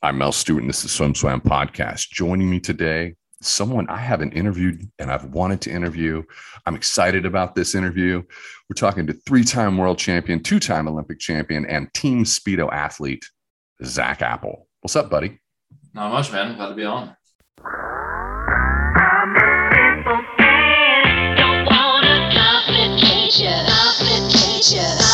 I'm Mel Stewart, and this is Swim Swam Podcast. Joining me today, someone I haven't interviewed and I've wanted to interview. I'm excited about this interview. We're talking to three time world champion, two time Olympic champion, and team Speedo athlete, Zach Apple. What's up, buddy? Not much, man. Glad to be on. get a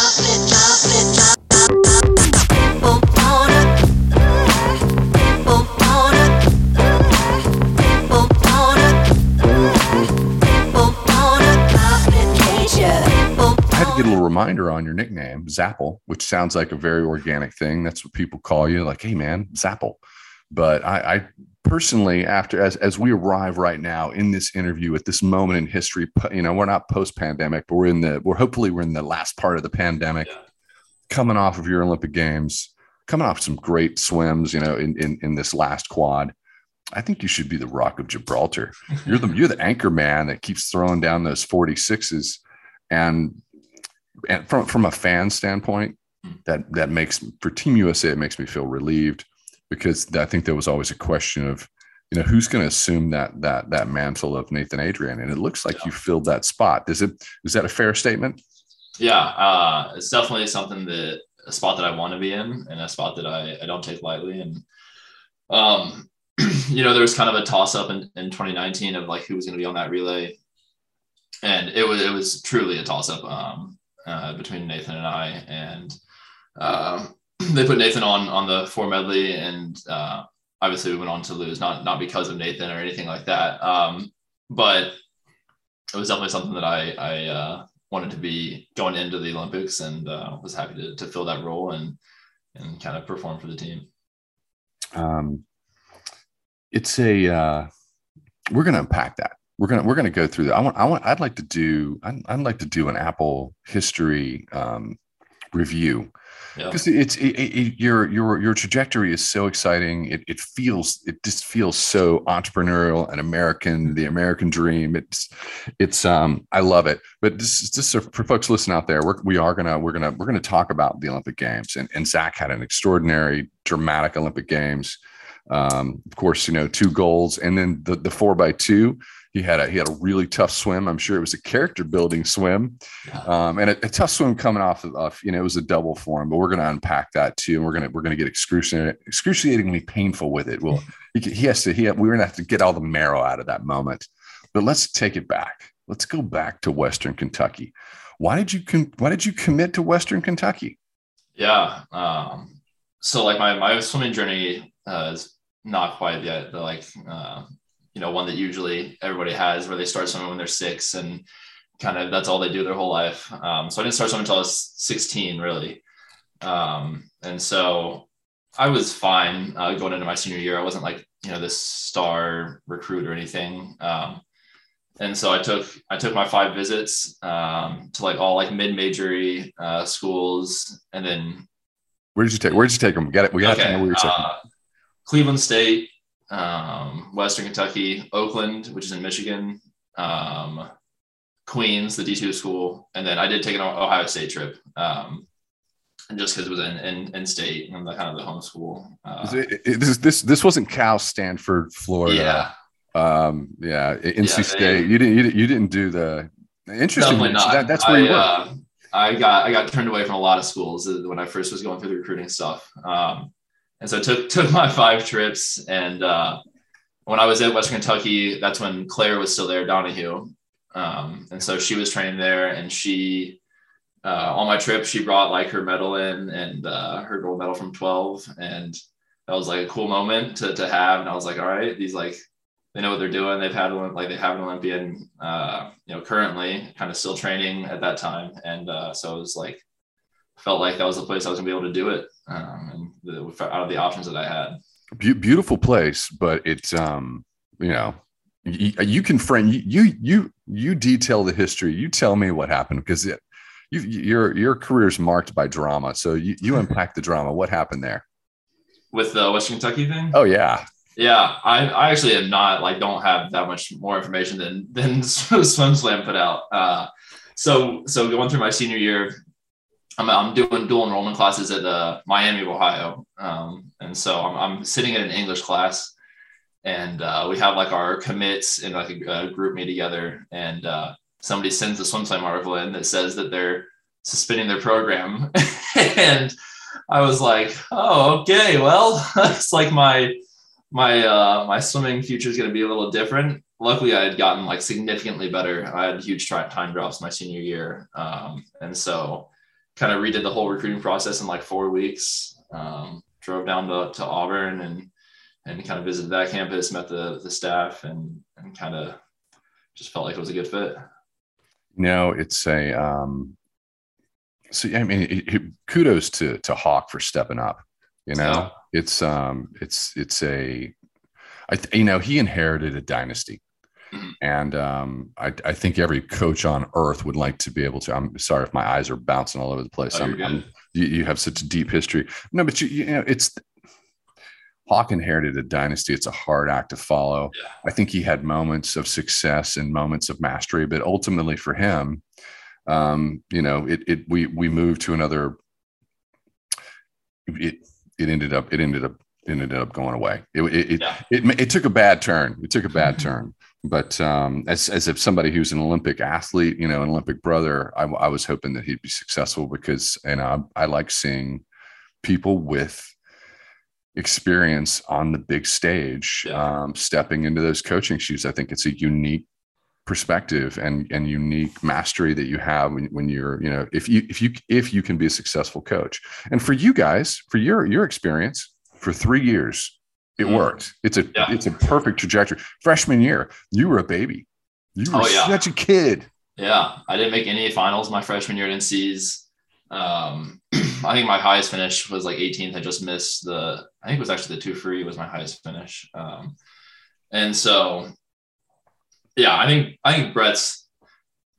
reminder on your nickname, Zapple, which sounds like a very organic thing. That's what people call you, like, hey man, Zapple. But I, I personally, after as as we arrive right now in this interview at this moment in history, you know, we're not post pandemic, but we're in the we're hopefully we're in the last part of the pandemic, yeah. coming off of your Olympic Games, coming off some great swims, you know, in in, in this last quad. I think you should be the Rock of Gibraltar. You're the you're the anchor man that keeps throwing down those 46s. And and from from a fan standpoint, that that makes for Team USA it makes me feel relieved because I think there was always a question of you know who's going to assume that that that mantle of Nathan Adrian, and it looks like yeah. you filled that spot. Is it is that a fair statement? Yeah, uh, it's definitely something that a spot that I want to be in, and a spot that I, I don't take lightly. And um, you know, there was kind of a toss up in, in 2019 of like who was going to be on that relay, and it was it was truly a toss up. Um, uh, between Nathan and I, and uh, they put Nathan on on the four medley, and uh, obviously we went on to lose, not not because of Nathan or anything like that, um, but it was definitely something that I I uh, wanted to be going into the Olympics, and uh, was happy to to fill that role and and kind of perform for the team. Um, it's a uh, we're going to unpack that we're gonna we're gonna go through that. I want I want I'd like to do I'd, I'd like to do an Apple history um, review because yeah. it's it, it, your your your trajectory is so exciting. It it feels it just feels so entrepreneurial and American, the American dream. It's it's um I love it. But just just so for folks listening out there, we're we are gonna we're gonna we're gonna talk about the Olympic Games and and Zach had an extraordinary dramatic Olympic Games. Um, of course, you know two goals and then the the four by two he had a he had a really tough swim. I'm sure it was a character building swim, um, and a, a, tough swim coming off of, of, you know it was a double form. But we're going to unpack that too, and we're gonna we're gonna get excruciating, excruciatingly painful with it. Well, he, he has to he we're gonna have to get all the marrow out of that moment. But let's take it back. Let's go back to Western Kentucky. Why did you con- Why did you commit to Western Kentucky? Yeah. Um, so like my my swimming journey uh, is not quite yet the like uh, you know one that usually everybody has where they start swimming when they're six and kind of that's all they do their whole life. Um, so I didn't start swimming until I was 16, really. Um, and so I was fine uh, going into my senior year. I wasn't like you know this star recruit or anything. Um, and so I took I took my five visits um, to like all like mid major uh, schools, and then where did you take where did you take them? We got it. We got okay. to know where you're. Uh, Cleveland State, um, Western Kentucky, Oakland, which is in Michigan, um, Queens, the D2 school, and then I did take an Ohio State trip. Um, and just because it was in, in, in state and the kind of the home school. Uh, it, it, this, this this wasn't Cal, Stanford, Florida. Yeah. Um, yeah, NC yeah, State. They, you didn't you didn't you didn't do the interesting. That, that's where I, you were. Uh, I got I got turned away from a lot of schools when I first was going through the recruiting stuff. Um, and so I took took my five trips. And uh, when I was at Western Kentucky, that's when Claire was still there, Donahue. Um, and so she was training there, and she uh, on my trip she brought like her medal in and uh, her gold medal from 12, and that was like a cool moment to to have. And I was like, all right, these like they know what they're doing. They've had like they have an Olympian, uh, you know, currently kind of still training at that time, and uh, so it was like felt like that was the place I was gonna be able to do it, um, and out of the options that I had. Be- beautiful place, but it's um, you know, you, you can frame you, you you you detail the history. You tell me what happened because it, you, your your career is marked by drama. So you you unpack the drama. What happened there? With the Western Kentucky thing? Oh yeah, yeah, I, I actually am not like don't have that much more information than than SwimSwam put out. Uh, so so going through my senior year, I'm, I'm doing dual enrollment classes at the Miami of Ohio. Um, and so I'm, I'm sitting in an English class and uh, we have like our commits in like a, a group meet together. And uh, somebody sends a SwimSwam article in that says that they're suspending their program. And i was like oh okay. Well it's like my my uh my swimming future is going to be a little different. Luckily i had gotten like significantly better. I had huge time drops my senior year. Um, and so kind of redid the whole recruiting process in like four weeks um, drove down to, to auburn and and kind of visited that campus, met the the staff, and and kind of just felt like it was a good fit. No, it's a um, so I mean, it, it, kudos to to Hawke for stepping up. You know, yeah. it's um, it's it's a, I you know he inherited a dynasty. And um, I, I, think every coach on earth would like to be able to. I'm sorry if my eyes are bouncing all over the place. Oh, I'm, I'm, you, you, have such a deep history. No, but you, you know, it's Hawke inherited a dynasty. It's a hard act to follow. Yeah. I think he had moments of success and moments of mastery, but ultimately for him, um, you know, it, it, we, we moved to another, it, it ended up, it ended up, ended up going away. It, it, it, it, it, took a bad turn. It took a bad turn, but um, as, as if somebody who's an Olympic athlete, you know, an Olympic brother, I, I was hoping that he'd be successful because, and I, I like seeing people with experience on the big stage, yeah. um, stepping into those coaching shoes. I think it's a unique perspective and and unique mastery that you have when, when you're you know if you if you if you can be a successful coach and for you guys for your your experience for three years it mm. worked it's a yeah. it's a perfect trajectory freshman year you were a baby you were oh, yeah. such a kid yeah i didn't make any finals my freshman year at NCs um, I think my highest finish was like 18th. I just missed the, I think it was actually the two free was my highest finish. Um, and so, yeah, I think, I think Brett's,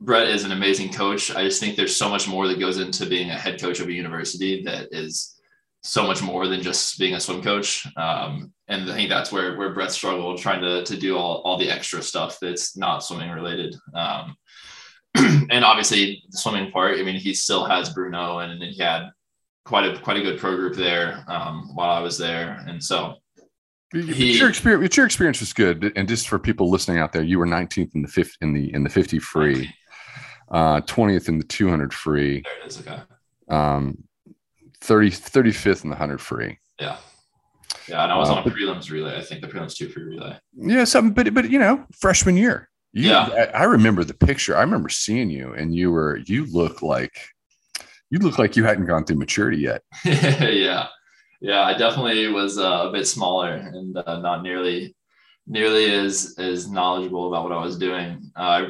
Brett is an amazing coach. I just think there's so much more that goes into being a head coach of a university that is so much more than just being a swim coach. Um, and I think that's where, where Brett struggled trying to, to do all, all the extra stuff that's not swimming related. Um, and obviously the swimming part, I mean, he still has Bruno and, and he had quite a quite a good pro group there um, while I was there. And so he, your experience your experience was good. And just for people listening out there, you were 19th in the fifth in the in the 50 free, uh, 20th in the 200 free. There it is. Okay. Um 30 35th in the 100 free. Yeah. Yeah, and I was uh, on a prelims relay. I think the prelims two free relay. Yeah, something, but but you know, freshman year, you, yeah, I, I remember the picture. I remember seeing you, and you were you look like you look like you hadn't gone through maturity yet. yeah, yeah, I definitely was uh, a bit smaller and uh, not nearly nearly as as knowledgeable about what I was doing. Uh,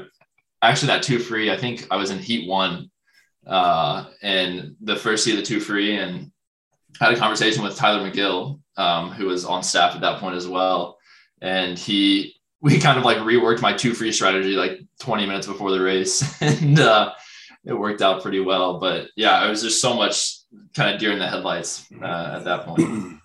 actually, that two free, I think I was in heat one, uh, and the first heat of the two free, and had a conversation with Tyler McGill, um, who was on staff at that point as well, and he we kind of like reworked my two free strategy like 20 minutes before the race. And uh, it worked out pretty well. But yeah it was just so much kind of deer in the headlights uh, at that point.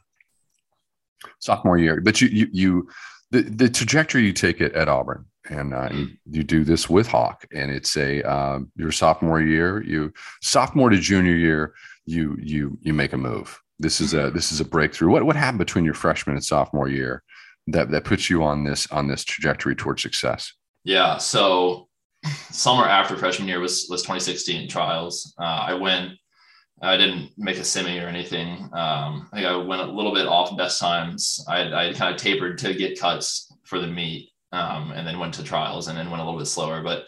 Sophomore year. But you you, you the, the trajectory you take it at auburn and uh, you, you, do this with hawke and it's a uh, your sophomore year you sophomore to junior year you you you make a move this is a this is a breakthrough what what happened between your freshman and sophomore year that that puts you on this on this trajectory towards success? Yeah. So summer after freshman year was was 2016 trials. Uh, I went. I didn't make a semi or anything. Um, I think I went a little bit off best times. I, I kind of tapered to get cuts for the meet, um, and then went to trials, and then went a little bit slower, but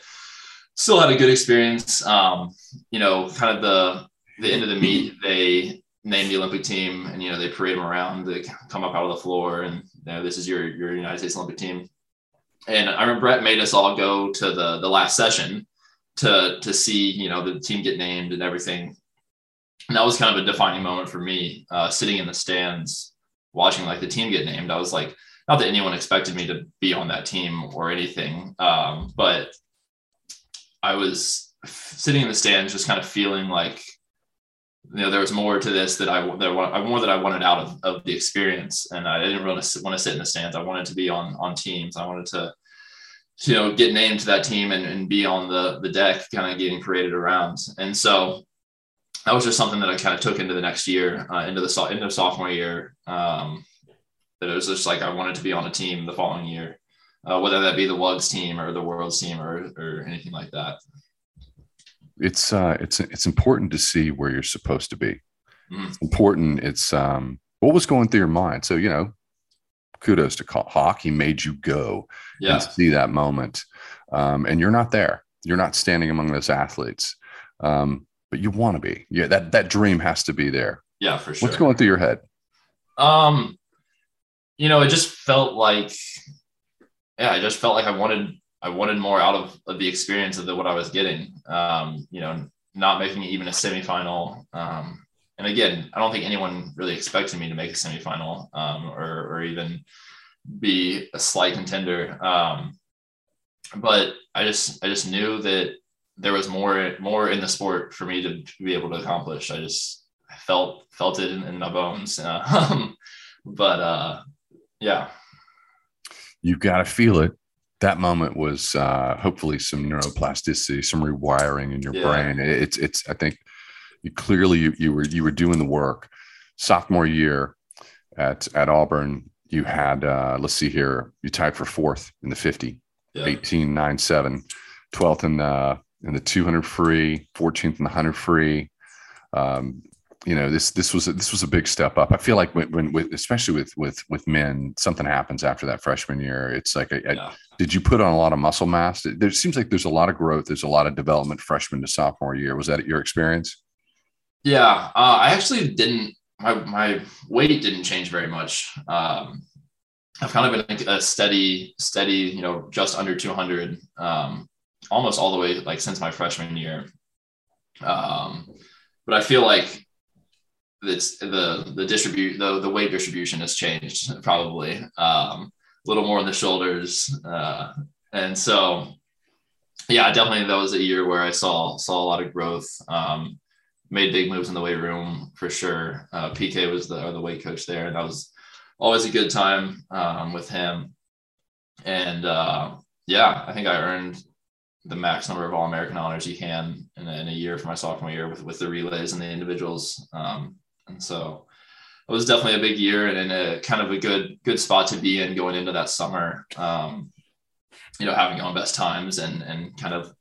still had a good experience. Um, you know, kind of the the end of the meet, they name the Olympic team, and you know they parade them around. They come up out of the floor, and you know, this is your your United States Olympic team. And I remember Brett made us all go to the the last session to to see you know the team get named and everything. And that was kind of a defining moment for me, uh, sitting in the stands watching like the team get named. I was like, not that anyone expected me to be on that team or anything, um, but I was sitting in the stands, just kind of feeling like you know there was more to this that I that I more that I wanted out of, of the experience, and I didn't really want to sit in the stands. I wanted to be on on teams. I wanted to you know get named to that team and, and be on the the deck, kind of getting paraded around. And so that was just something that I kind of took into the next year, uh, into the into sophomore year. Um, that it was just like I wanted to be on a team the following year, uh, whether that be the Wugs team or the Worlds team or or anything like that. It's uh, it's it's important to see where you're supposed to be. Mm-hmm. It's important. It's um, what was going through your mind. So you know, kudos to Hawke. He made you go yeah. and see that moment, um, and you're not there. You're not standing among those athletes. Um, but you want to be. Yeah, that that dream has to be there. Yeah, for sure. What's going through your head? Um, you know, it just felt like, yeah, I just felt like I wanted I wanted more out of, of the experience of the, what I was getting. Um, you know, not making even a semifinal. Um, and again, I don't think anyone really expected me to make a semifinal um, or, or even be a slight contender. Um, but I just I just knew that there was more more in the sport for me to, to be able to accomplish. I just felt felt it in, in my bones. Uh, but uh, yeah, you've got to feel it. That moment was uh, hopefully some neuroplasticity, some rewiring in your yeah. brain. It's it's I think you clearly you, you were you were doing the work. Sophomore year at at Auburn, you had uh, let's see here, you tied for fourth in the 50, yeah. 18, 9, 7, 12th in the in the 200 free, 14th in the 100 free. Um, you know, this this was a, this was a big step up. I feel like when, when with, especially with with with men, something happens after that freshman year. It's like, a, yeah. Did you put on a lot of muscle mass? There seems like there's a lot of growth. There's a lot of development freshman to sophomore year. Was that your experience? Yeah, uh, I actually didn't. My my weight didn't change very much. Um, I've kind of been like a steady, steady, you know, just under 200. Um, almost all the way like since my freshman year. Um, but I feel like it's the the distribute the the weight distribution has changed probably um, a little more on the shoulders, uh, and so yeah, definitely that was a year where I saw saw a lot of growth. Um, made big moves in the weight room for sure. Uh, PK was the or the weight coach there, and that was always a good time um, with him. And uh, yeah, I think I earned the max number of All American honors you can in a, in a, year for my sophomore year with, with the relays and the individuals. Um, and so it was definitely a big year and in a kind of a good good spot to be in going into that summer. Um, you know, having your own best times and and kind of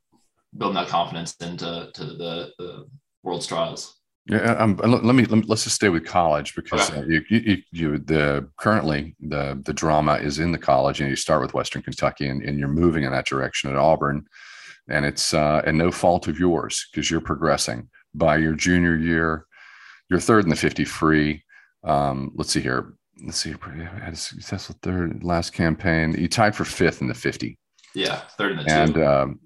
building that confidence into to the, the world's trials. Yeah, um, let, me, let me let's just stay with college because okay. uh, you, you, you, the currently the the drama is in the college and you start with Western Kentucky and, and you're moving in that direction at Auburn and it's uh, and no fault of yours because you're progressing. By your junior year, you're third in the 50 free. Um, let's see here. Let's see. Had a successful third last campaign. You tied for fifth in the 50. Yeah, third in the and, two. Um,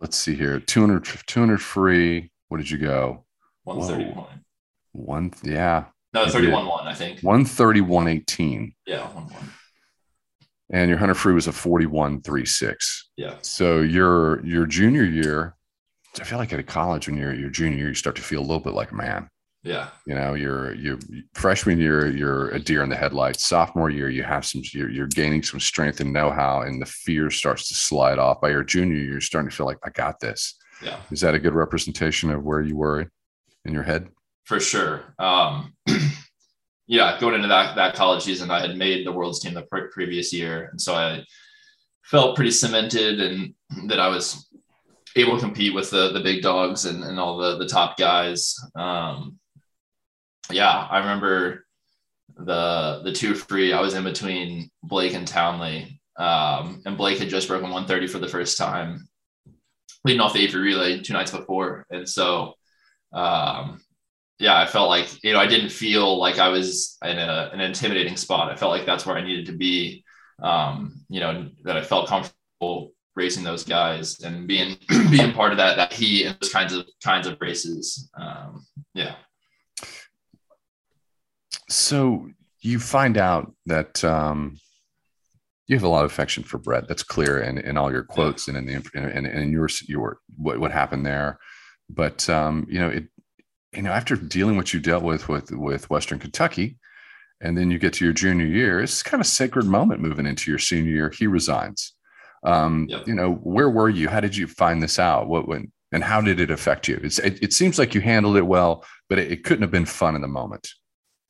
let's see here. 200, 200 free. What did you go? 131. One, yeah. No, 31 1, I think. 131 18. Yeah, 1 1 and your hunter free was a 41.36. Yeah. So your your junior year, I feel like at a college when you're your junior year, you start to feel a little bit like a man. Yeah. You know, you're you freshman year, you're a deer in the headlights. Sophomore year, you have some you're, you're gaining some strength and know-how, and the fear starts to slide off. By your junior year, you're starting to feel like I got this. Yeah. Is that a good representation of where you were in your head? For sure. Um yeah, going into that that college season, I had made the world's team the pre- previous year, and so I felt pretty cemented and that I was able to compete with the the big dogs and, and all the the top guys. Um, yeah, I remember the the two free. I was in between Blake and Townley, um, and Blake had just broken 130 for the first time, leading off the A free relay two nights before, and so um, yeah, I felt like, you know, I didn't feel like I was in a, an intimidating spot. I felt like that's where I needed to be. Um, you know, that I felt comfortable racing those guys and being, being part of that, that heat and those kinds of, kinds of races. Um, yeah. So you find out that, um, you have a lot of affection for Brett. That's clear in, in all your quotes and in the, and, and in your, your, what, what happened there. But, um, you know, it, you know, after dealing what you dealt with with with Western Kentucky, and then you get to your junior year, it's kind of a sacred moment moving into your senior year. He resigns. Um, yep. You know, where were you? How did you find this out? What when and how did it affect you? It's, it, it seems like you handled it well, but it, it, couldn't have been fun in the moment.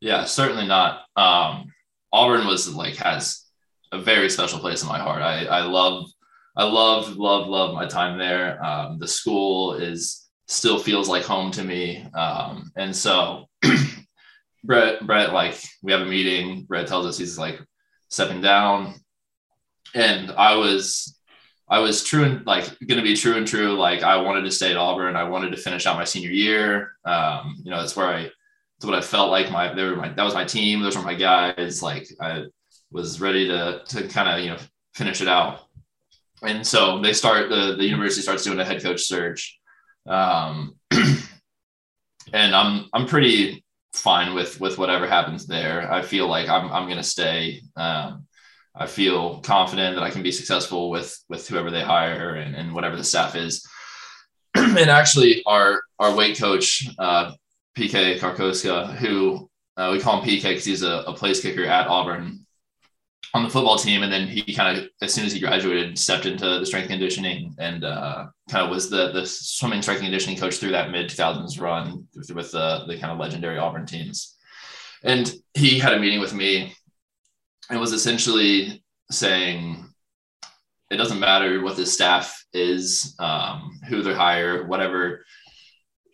Yeah, certainly not. Um, Auburn was like has a very special place in my heart. I, I love, I love, love, love my time there. Um, the school is still feels like home to me. Um, and so Brett, Brett, like we have a meeting. Brett tells us he's like stepping down, and I was, I was true and like going to be true and true. Like I wanted to stay at Auburn. I wanted to finish out my senior year. Um, you know, that's where I, that's what I felt like. My, they were my, that was my team. Those were my guys. Like I was ready to to kind of you know finish it out. And so they start the the university starts doing a head coach search. Um, and I'm I'm pretty fine with with whatever happens there. I feel like I'm I'm gonna stay. Um, I feel confident that I can be successful with with whoever they hire and, and whatever the staff is. and actually, our our weight coach, uh, PK Karkoska, who uh, we call him PK because he's a, a place kicker at Auburn on the football team, and then he kind of, as soon as he graduated, stepped into the strength conditioning and uh, kind of was the the swimming strength conditioning coach through that mid 2000s run with the the kind of legendary Auburn teams. And he had a meeting with me and was essentially saying, it doesn't matter what the staff is, um, who they hire, whatever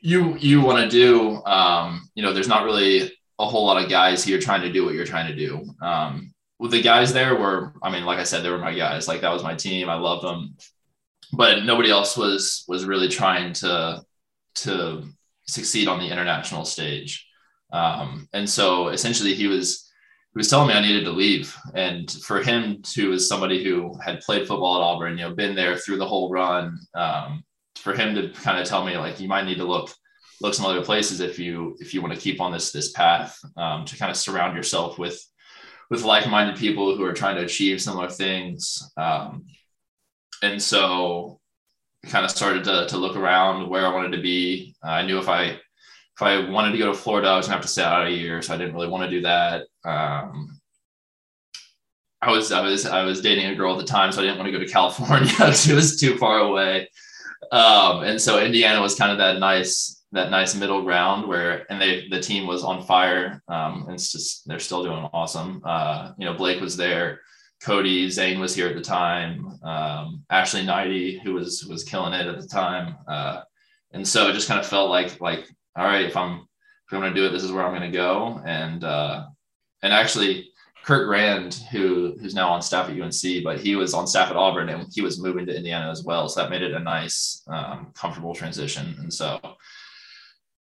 you you want to do. Um, you know, there's not really a whole lot of guys here trying to do what you're trying to do. Um, the guys there were, I mean, like I said, they were my guys. Like that was my team. I loved them, but nobody else was was really trying to to succeed on the international stage. Um, and so essentially, he was he was telling me I needed to leave. And for him to, as somebody who had played football at Auburn, you know, been there through the whole run, um, for him to kind of tell me like you might need to look look some other places if you if you want to keep on this this path um, to kind of surround yourself with with like-minded people who are trying to achieve similar things. Um, and so I kind of started to, to look around where I wanted to be. Uh, I knew if I if I wanted to go to Florida, I was gonna have to stay out a year, so I didn't really want to do that. Um, I was I was I was dating a girl at the time, so I didn't want to go to California it was too far away. Um, and so Indiana was kind of that nice that nice middle ground where and they the team was on fire. Um it's just they're still doing awesome. Uh you know blake was there. Cody zane was here at the time. Um ashley knighty who was was killing it at the time. Uh and so it just kind of felt like like all right if i'm if i'm to do it this is where i'm to go. And uh and actually Kurt Grand, who who's now on staff at UNC, but he was on staff at Auburn and he was moving to Indiana as well. So that made it a nice, um, comfortable transition. And so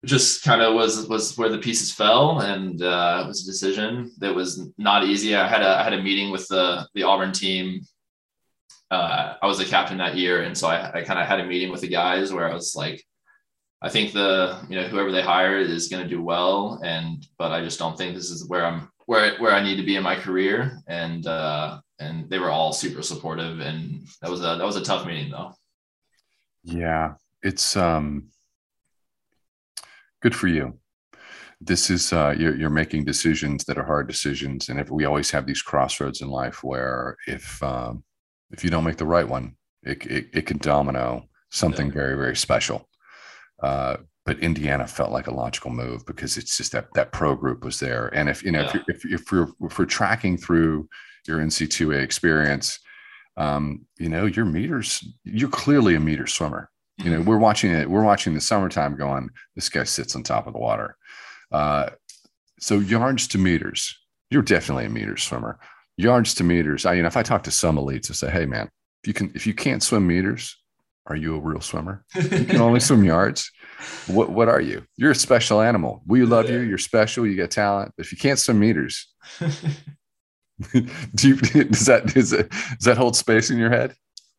just kind of was was where the pieces fell, and uh, it was a decision that was not easy. I had a I had a meeting with the the Auburn team. Uh, I was a captain that year, and so I, I kind of had a meeting with the guys where I was like, I think the you know whoever they hire is going to do well, and but I just don't think this is where I'm where where I need to be in my career, and uh, and they were all super supportive, and that was a that was a tough meeting though. Yeah, it's um good for you. This is uh, you're, you're making decisions that are hard decisions. And if we always have these crossroads in life where if um, if you don't make the right one it, it, it can domino something yeah. very very special. Uh, but indiana felt like a logical move because it's just that that pro group was there and if you know yeah. if, you're, if, if we're if we're tracking through your nc2a experience um, you know your meters you're clearly a meter swimmer you know, we're watching it. We're watching the summertime going. This guy sits on top of the water. Uh, so yards to meters. You're definitely a meter swimmer. Yards to meters. I you know, if I talk to some elites, I say, "Hey, man, if you can, if you can't swim meters, are you a real swimmer? You can only swim yards. What what are you? You're a special animal. We love you. You're special. You got talent. If you can't swim meters, do you, does that does that does that hold space in your head?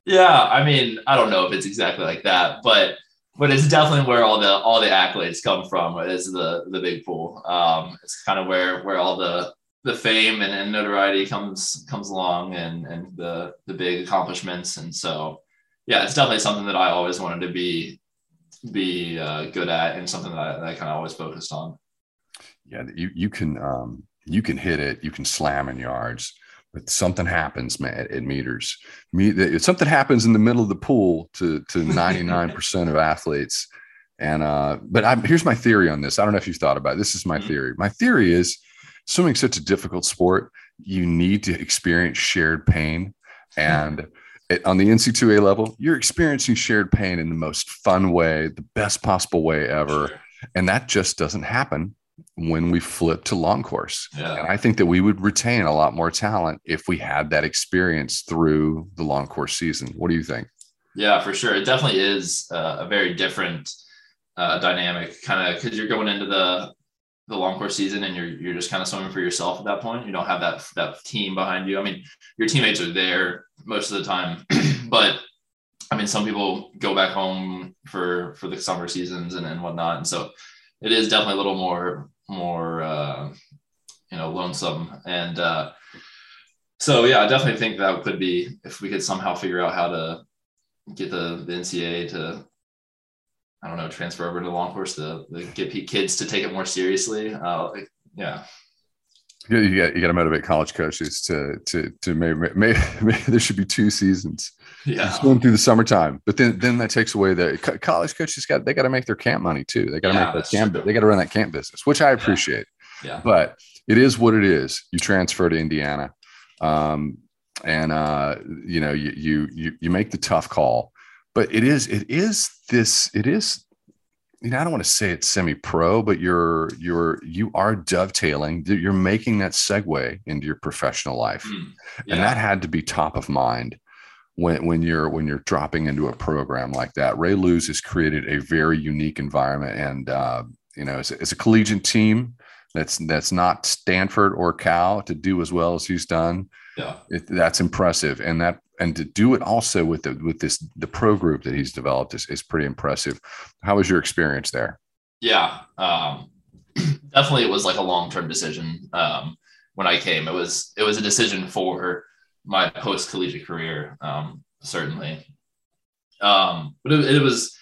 Yeah, I mean, I don't know if it's exactly like that, but but it's definitely where all the all the accolades come from. Is the the big pool. Um, it's kind of where where all the the fame and, and notoriety comes comes along, and and the the big accomplishments. And so, yeah, it's definitely something that I always wanted to be be uh, good at, and something that I, that I kind of always focused on. Yeah, you you can um, you can hit it, you can slam in yards but something happens, man, at, at meters. Me, something happens in the middle of the pool to to 99% of athletes. And uh, but I, here's my theory on this. I don't know if you've thought about it. This is my mm-hmm. theory. My theory is swimming's such a difficult sport. You need to experience shared pain. And it, on the NC2A level, you're experiencing shared pain in the most fun way, the best possible way ever. Sure. And that just doesn't happen when we flip to long course. Yeah. And I think that we would retain a lot more talent if we had that experience through the long course season. What do you think? Yeah, for sure. It definitely is uh, a very different uh, dynamic kind of because you're going into the the long course season and you're you're just kind of swimming for yourself at that point. You don't have that that team behind you. I mean, your teammates are there most of the time, but I mean, some people go back home for for the summer seasons and, and whatnot, and so it is definitely a little more more uh, you know lonesome and uh, so yeah, I definitely think that could be if we could somehow figure out how to get the, the NCAA to I don't know, transfer over to the long course to, to get kids to take it more seriously. Uh, yeah. You got, you got to motivate college coaches to to to maybe, maybe, maybe there should be two seasons. Yeah, going through the summertime, but then then that takes away the college coaches got they got to make their camp money too. They got to yeah, make that camp. True. They got to run that camp business, which I appreciate. Yeah. yeah. but it is what it is. You transfer to Indiana, um, and uh, you know you you you you make the tough call but it is it is this it is you know i don't want to say it's semi-pro but you're you're you are dovetailing you're making that segue into your professional life. Mm, yeah. and that had to be top of mind when when you're when you're dropping into a program like that. Ray Looze has created a very unique environment and uh, you know it's, it's a collegiate team that's that's not stanford or cal to do as well as he's done. Yeah. It, that's impressive. And that and to do it also with the with this the pro group that he's developed is, is pretty impressive. How was your experience there? Yeah um, definitely it was like a long-term decision um, when i came. It was it was a decision for my post collegiate career um, certainly. Um, but it, it, was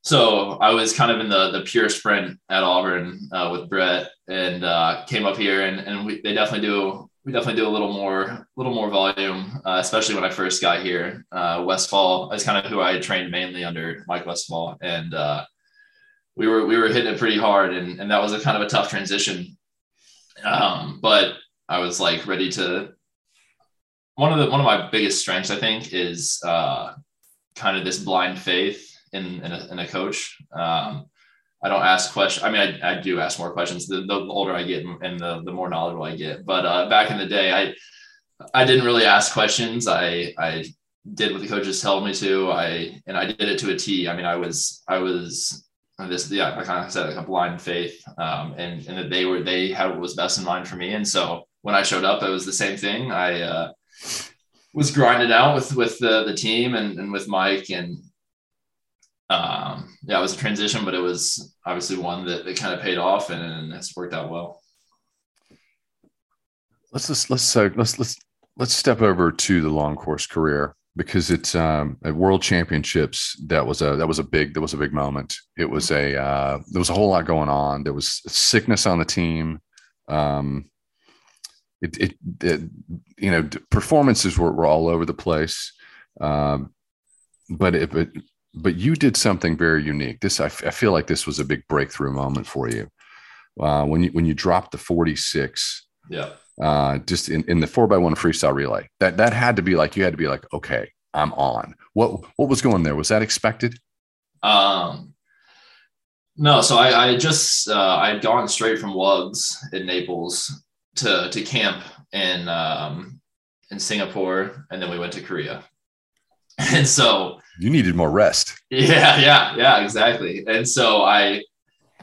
so i was kind of in the the pure sprint at auburn uh, with brett and uh, came up here and, and we, they definitely do we definitely do a little more, a little more volume, uh, especially when I first got here. Uh, Westphal is kind of who I trained mainly under Mike Westphal, and uh, we were we were hitting it pretty hard, and and that was a kind of a tough transition. Um, but I was like ready to. One of the one of my biggest strengths, I think, is uh, kind of this blind faith in in a, in a coach. Um, I don't ask questions. I mean, I, I do ask more questions the, the older I get and the, the more knowledgeable I get. But uh, back in the day, I I didn't really ask questions. I I did what the coaches told me to. I and I did it to a T. I mean, I was I was this yeah I kind of said like a blind faith, um, and and that they were they had what was best in mind for me. And so when I showed up, it was the same thing. I uh, was grinding out with with the the team and and with Mike and um, yeah, it was a transition, but it was obviously one that, that kind of paid off and, and it's worked out well. Let's just, let's uh, let's let's let's step over to the long course career because it's um, at World Championships that was a that was a big that was a big moment. It was a uh, there was a whole lot going on. There was sickness on the team. Um, it, it, it you know performances were, were all over the place. Um, but it, but but you did something very unique. This I, f- I feel like this was a big breakthrough moment for you uh, when you when you dropped the 46. Yeah. Uh, just in, in the four by one freestyle relay. That that had to be like you had to be like, okay, I'm on. What what was going there? Was that expected? Um no, so I, I just uh, I'd gone straight from Wugs in Naples to to camp in um, in Singapore, and then we went to Korea. And so you needed more rest. Yeah, yeah, yeah, exactly. And so I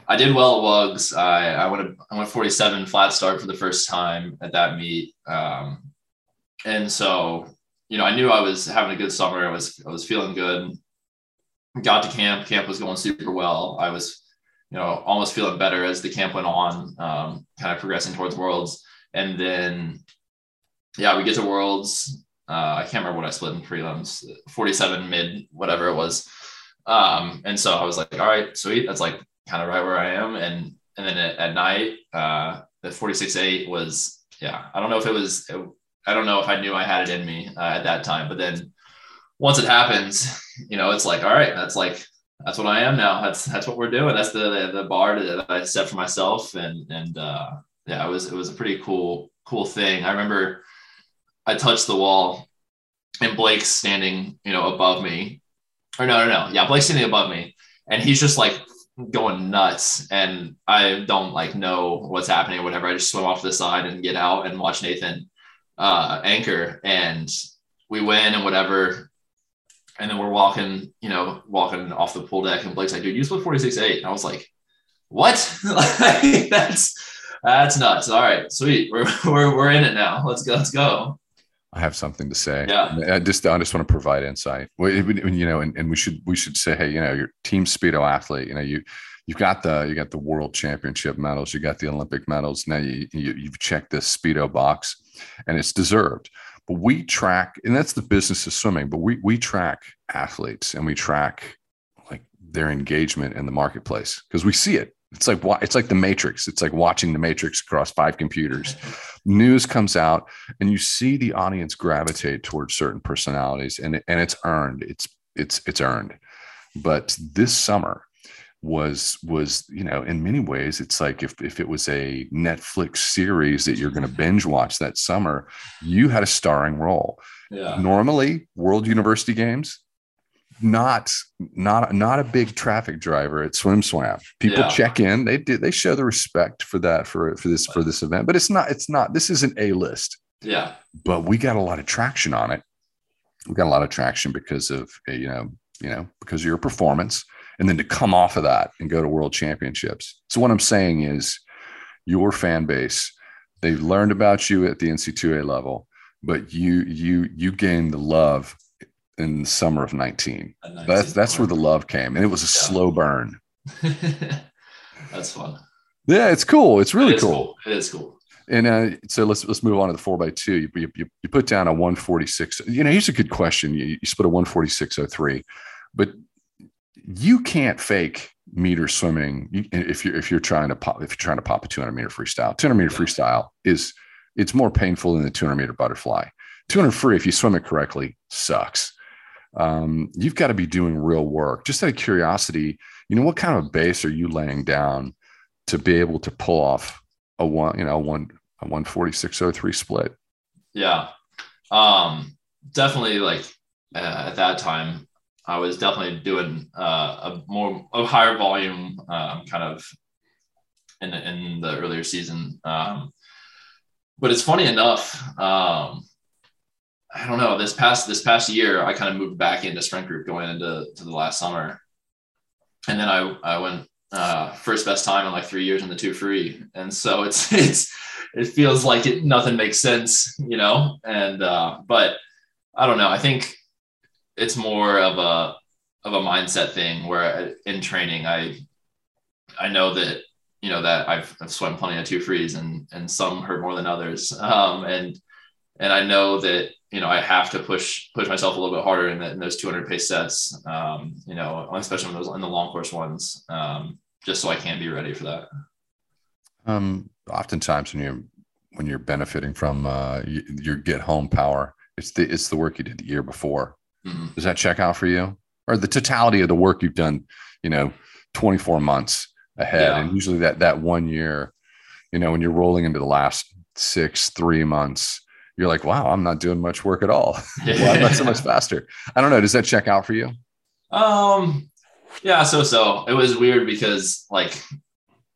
I did well at Wugs. I I went I went 47 flat start for the first time at that meet. Um, and so you know I knew I was having a good summer. I was I was feeling good. Got to camp. Camp was going super well. I was you know almost feeling better as the camp went on. Um, kind of progressing towards Worlds, and then yeah, we get to Worlds uh, I can't remember what I split in prelims, 47 mid, whatever it was. Um, and so I was like, all right, sweet. That's like kind of right where I am. And, and then at, at night, uh, the 46 eight was, yeah, I don't know if it was, I don't know if I knew I had it in me uh, at that time, but then once it happens, you know, it's like, all right, that's like, that's what I am now. That's, that's what we're doing. That's the, the, the bar that I set for myself. And, and, uh, yeah, it was, it was a pretty cool, cool thing. I remember I touched the wall and Blake's standing, you know, above me or no, no, no. Yeah. Blake's standing above me and he's just like going nuts and I don't like know what's happening or whatever. I just swim off to the side and get out and watch Nathan uh, anchor and we win and whatever. And then we're walking, you know, walking off the pool deck and Blake's like, dude, you split 46-8. And I was like, what? that's, that's nuts. All right, sweet. We're, we're, we're in it now. Let's go. Let's go. I have something to say. Yeah. I just I just want to provide insight. You know, and, and we should we should say, hey, you know, your team speedo athlete. You know, you you've got the you got the world championship medals, you got the Olympic medals. Now you, you you've checked this speedo box, and it's deserved. But we track, and that's the business of swimming. But we we track athletes, and we track like their engagement in the marketplace because we see it. It's like it's like the Matrix. It's like watching the Matrix across five computers. News comes out, and you see the audience gravitate towards certain personalities, and and it's earned. It's it's it's earned. But this summer was was you know in many ways it's like if if it was a Netflix series that you're going to binge watch that summer, you had a starring role. Yeah. Normally, World University Games not not not a big traffic driver at swim swam. People yeah. check in. They do they show the respect for that for for this for this event but it's not it's not this isn't a list yeah. But we got a lot of traction on it. We got a lot of traction because of eh, you know you know because of your performance. And then to come off of that and go to world championships. So what i'm saying is your fan base they learned about you at the nc2a level but you you you gained the love in the summer of 19. 19 that's that's where the love came. And it was a yeah. slow burn. that's fun. Yeah, it's cool. It's really it cool. cool. It is cool. And uh, so let's let's move on to the four by two. You, you, you put down a 146. You know, here's a good question. You, you split a 146.03, but you can't fake meter swimming if you're if you're trying to pop if you're trying to pop a 200 meter freestyle. 200 meter yeah. freestyle is it's more painful than the 200 meter butterfly. 200 free, if you swim it correctly, sucks um, you've got to be doing real work. Just out of curiosity, you know, what kind of base are you laying down to be able to pull off a one, you know, one a one forty six oh three split? Yeah, um, definitely. Like uh, at that time, I was definitely doing uh, a more a higher volume um, kind of in in the earlier season. Um, but it's funny enough. Um, I don't know. This past this past year, I kind of moved back into strength group going into to the last summer, and then I I went uh, first best time in like three years in the two free, and so it's it's it feels like it nothing makes sense, you know. And uh, but I don't know. I think it's more of a of a mindset thing where in training I I know that you know that I've, I've swum plenty of two frees and and some hurt more than others, um, and and I know that you know, I have to push push myself a little bit harder in, the, in those 200 pace sets. Um, you know, especially in those in the long course ones, um, just so I can be ready for that. Um, oftentimes when you're when you're benefiting from uh, your get home power, it's the it's the work you did the year before. Mm-hmm. Does that check out for you, or the totality of the work you've done? You know, 24 months ahead, yeah. and usually that that one year, you know, when you're rolling into the last six three months you're like, wow, I'm not doing much work at all. Why am I so much faster? I don't know. Does that check out for you? Um, yeah, so so. It was weird because like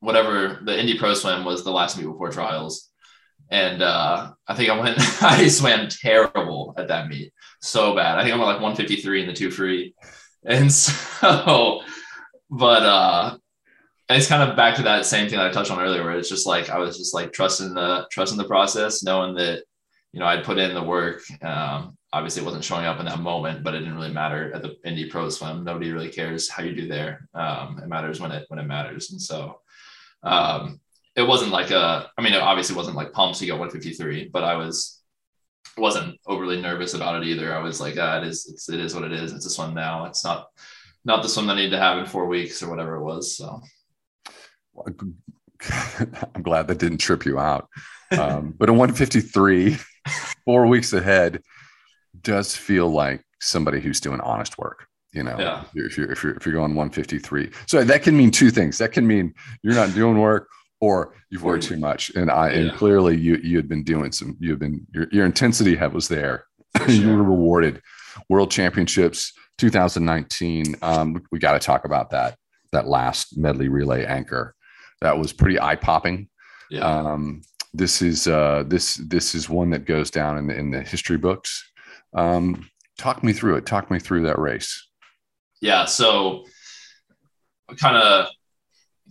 whatever the Indy Pro Swim was the last meet before trials, and uh, I think I went. I swam terrible at that meet, so bad. I think I went like 153 in the two free, and so, but uh, it's kind of back to that same thing that I touched on earlier, where it's just like I was just like trusting the trusting the process, knowing that you know, I'd put in the work. Um, obviously, it wasn't showing up in that moment, but it didn't really matter at the Indy Pro Swim. Nobody really cares how you do there. Um, it matters when it when it matters, and so um, it wasn't like a. I mean, it obviously wasn't like pumps. You got 153, but I was wasn't overly nervous about it either. I was like, ah, it is it's, it is what it is. It's a swim now. It's not not the swim that I need to have in four weeks or whatever it was. So. I'm glad that didn't trip you out. Um, but a 153 four weeks ahead does feel like somebody who's doing honest work. You know, Yeah. if you're if you're if you're going 153, so that can mean two things. That can mean you're not doing work, or you've worked too much. And I and clearly you you had been doing some. you've been your your intensity have was there. you were rewarded. World Championships 2019. Um, we got to talk about that that last medley relay anchor. That was pretty eye popping. Yeah. Um, this is uh, this this is one that goes down in the, in the history books. Um, talk me through it. Talk me through that race. yeah so kind of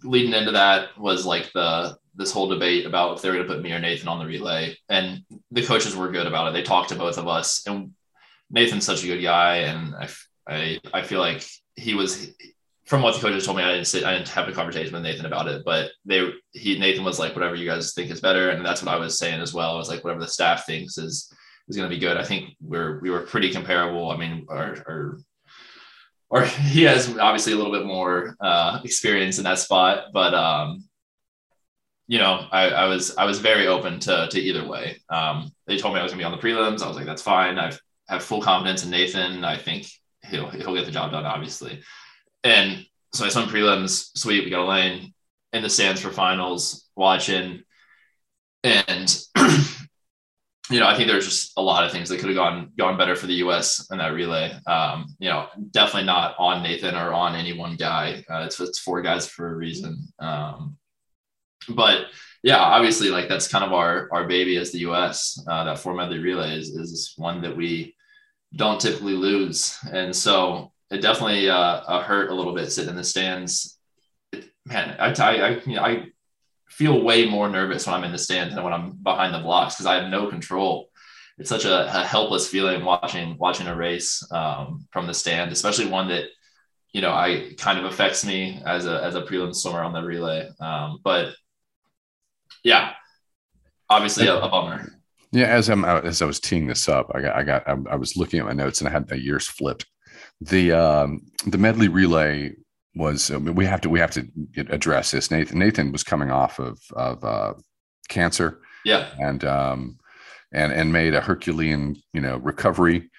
leading into that was like the this whole debate about if they were going to put me or nathan on the relay and the coaches were good about it they talked to both of us and nathan's such a good guy and i i, I feel like he was from what the coaches told me i didn't sit i didn't have a conversation with nathan about it but they he nathan was like whatever you guys think is better and that's what i was saying as well i was like whatever the staff thinks is is going to be good i think we're we were pretty comparable i mean our, or he has obviously a little bit more uh, experience in that spot, but um, you know, I, I was I was very open to to either way. Um, they told me I was gonna be on the prelims. I was like, that's fine. I have full confidence in Nathan. I think he'll he'll get the job done, obviously. And so I swim prelims. Sweet, we got a lane in the stands for finals, watching, and you know, I think there's just a lot of things that could have gone gone better for the U.S. in that relay. Um, you know, definitely not on Nathan or on any one guy. Uh, it's it's four guys for a reason. Um, but yeah, obviously, like that's kind of our our baby as the U.S. Uh, that four medley relay is is one that we don't typically lose, and so it definitely uh, uh, hurt a little bit sitting in the stands. It, man, I, I, feel way more nervous when I'm in the stands than when I'm behind the blocks because I have no control. It's such a, a, helpless feeling watching watching a race um, from the stand, especially one that you know I kind of affects me as a as a prelim swimmer on the relay. Um, but yeah, obviously a, a, bummer. Yeah, as I'm as I was teeing this up, I got I got I, was looking at my notes and I had the years flipped. The um, the medley relay was we have to we have to address this. Nathan Nathan was coming off of of uh, cancer, yeah, and um, and and made a Herculean you know recovery,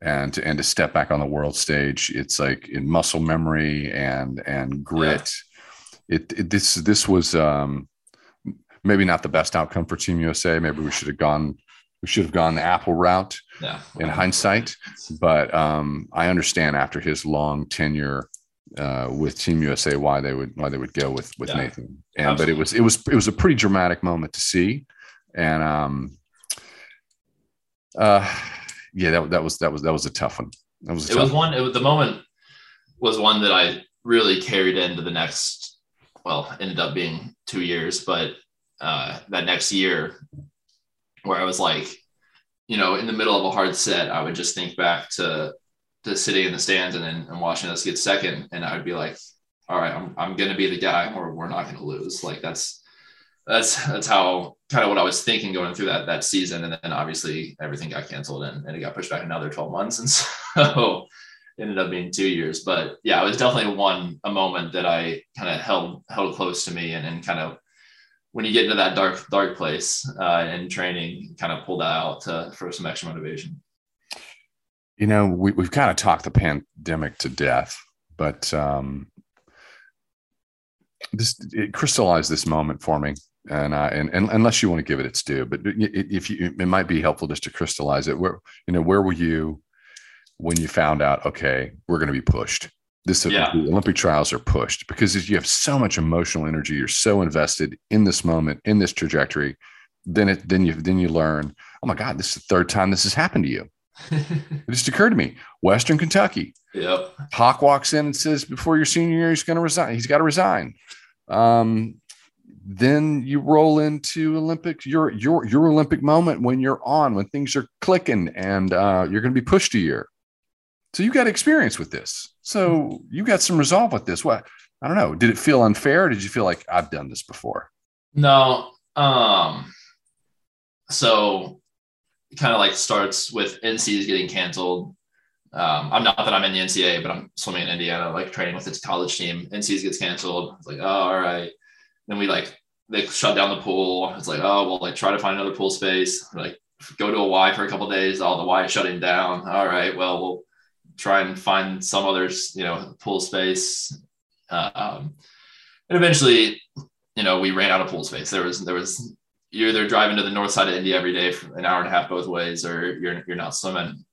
and and to step back on the world stage, it's like in muscle memory and and grit. Yeah. It, it this this was um, maybe not the best outcome for Team USA. Maybe we should have gone we should have gone the Apple route yeah. in hindsight. But um, I understand after his long tenure uh, with Team USA why they would why they would go with with Yeah. Nathan. And but it was it was it was a pretty dramatic moment to see, and um, uh, yeah, that that was that was that was a tough one. That was it was one it was, the moment was one that i really carried into the next well ended up being two years but uh, that next year where i was like you know in the middle of a hard set i would just think back to to sitting in the stands and then and watching us get second. And i would be like all right i'm, I'm gonna be the guy or we're not gonna lose. Like that's that's that's how kind of what I was thinking going through that that season, and then obviously everything got canceled and, and it got pushed back another twelve months, and so ended up being two years. But yeah, it was definitely one a moment that I kind of held held close to me, and, and kind of when you get into that dark dark place uh, in training, kind of pull that out to, for some extra motivation. You know, we, we've kind of talked the pandemic to death, but um, this it crystallized this moment for me and uh, and, and unless you want to give it its due, but if you, it might be helpful just to crystallize it. Where you know where were you when you found out? Okay, we're going to be pushed. This Yeah. the Olympic trials are pushed because you have so much emotional energy. You're so invested in this moment, in this trajectory. Then it then you then you learn. Oh my God, this is the third time this has happened to you. It just occurred to me. Western Kentucky. yep. Hawke walks in and says, before your senior year, he's going to resign. He's got to resign. Um, then you roll into Olympics, your your your Olympic moment when you're on, when things are clicking, and uh, you're going to be pushed a year. So you got experience with this. So you got some resolve with this. What I don't know. Did it feel unfair? Or did you feel like I've done this before? No. Um. So, it kind of like starts with NCs getting canceled. Um, I'm not that I'm in the NCAA, but I'm swimming in Indiana, like training with its college team. NCs gets canceled. It's like, oh, all right. Then we like they shut down the pool. It's like, oh, well, like try to find another pool space. Like, go to a Y for a couple days. All the Y is shutting down. All right, well, we'll try and find some others, you know, pool space. Uh, um, and eventually, you know, we ran out of pool space. There was there was you're either driving to the north side of Indy every day for an hour and a half both ways, or you're you're not swimming.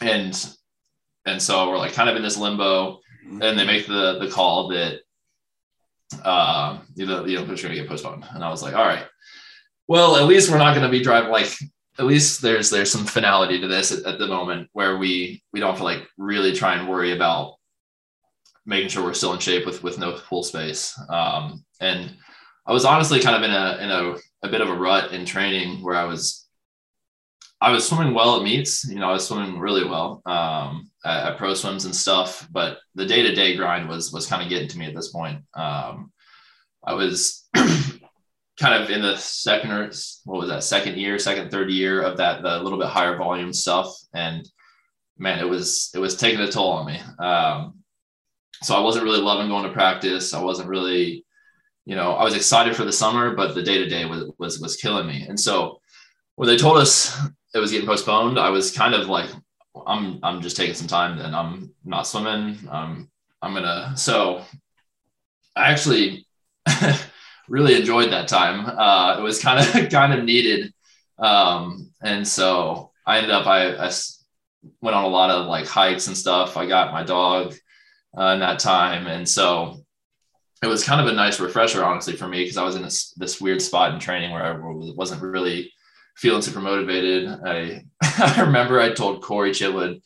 And and so we're like kind of in this limbo. And they make the the call that uh, you know, you know, it's going to get postponed. And I was like, all right, well, at least we're not going to be driving like, at least there's, there's some finality to this at, at, the moment where we, we don't have to like really try and worry about making sure we're still in shape with, with no pool space. Um, and I was honestly kind of in a, in a, a bit of a rut in training where I was, I was swimming well at meets, you know, I was swimming really well um, at, at, pro swims and stuff, but the day to day grind was was kind of getting to me at this point. Um, I was kind of in the second or what was that second year, second third year of that the little bit higher volume stuff, and man, it was it was taking a toll on me. Um, so I wasn't really loving going to practice. I wasn't really, you know, I was excited for the summer, but the day to day was was was killing me. And so when they told us it was getting postponed, I was kind of like, I'm I'm just taking some time and I'm not swimming. Um, I'm gonna so I actually really enjoyed that time. Uh, it was kind of kind of needed. Um, and so I ended up I, I went on a lot of like hikes and stuff. I got my dog uh, in that time, and so it was kind of a nice refresher, honestly, for me because I was in this this weird spot in training where I wasn't really feeling super motivated. I I remember I told Corey Chitwood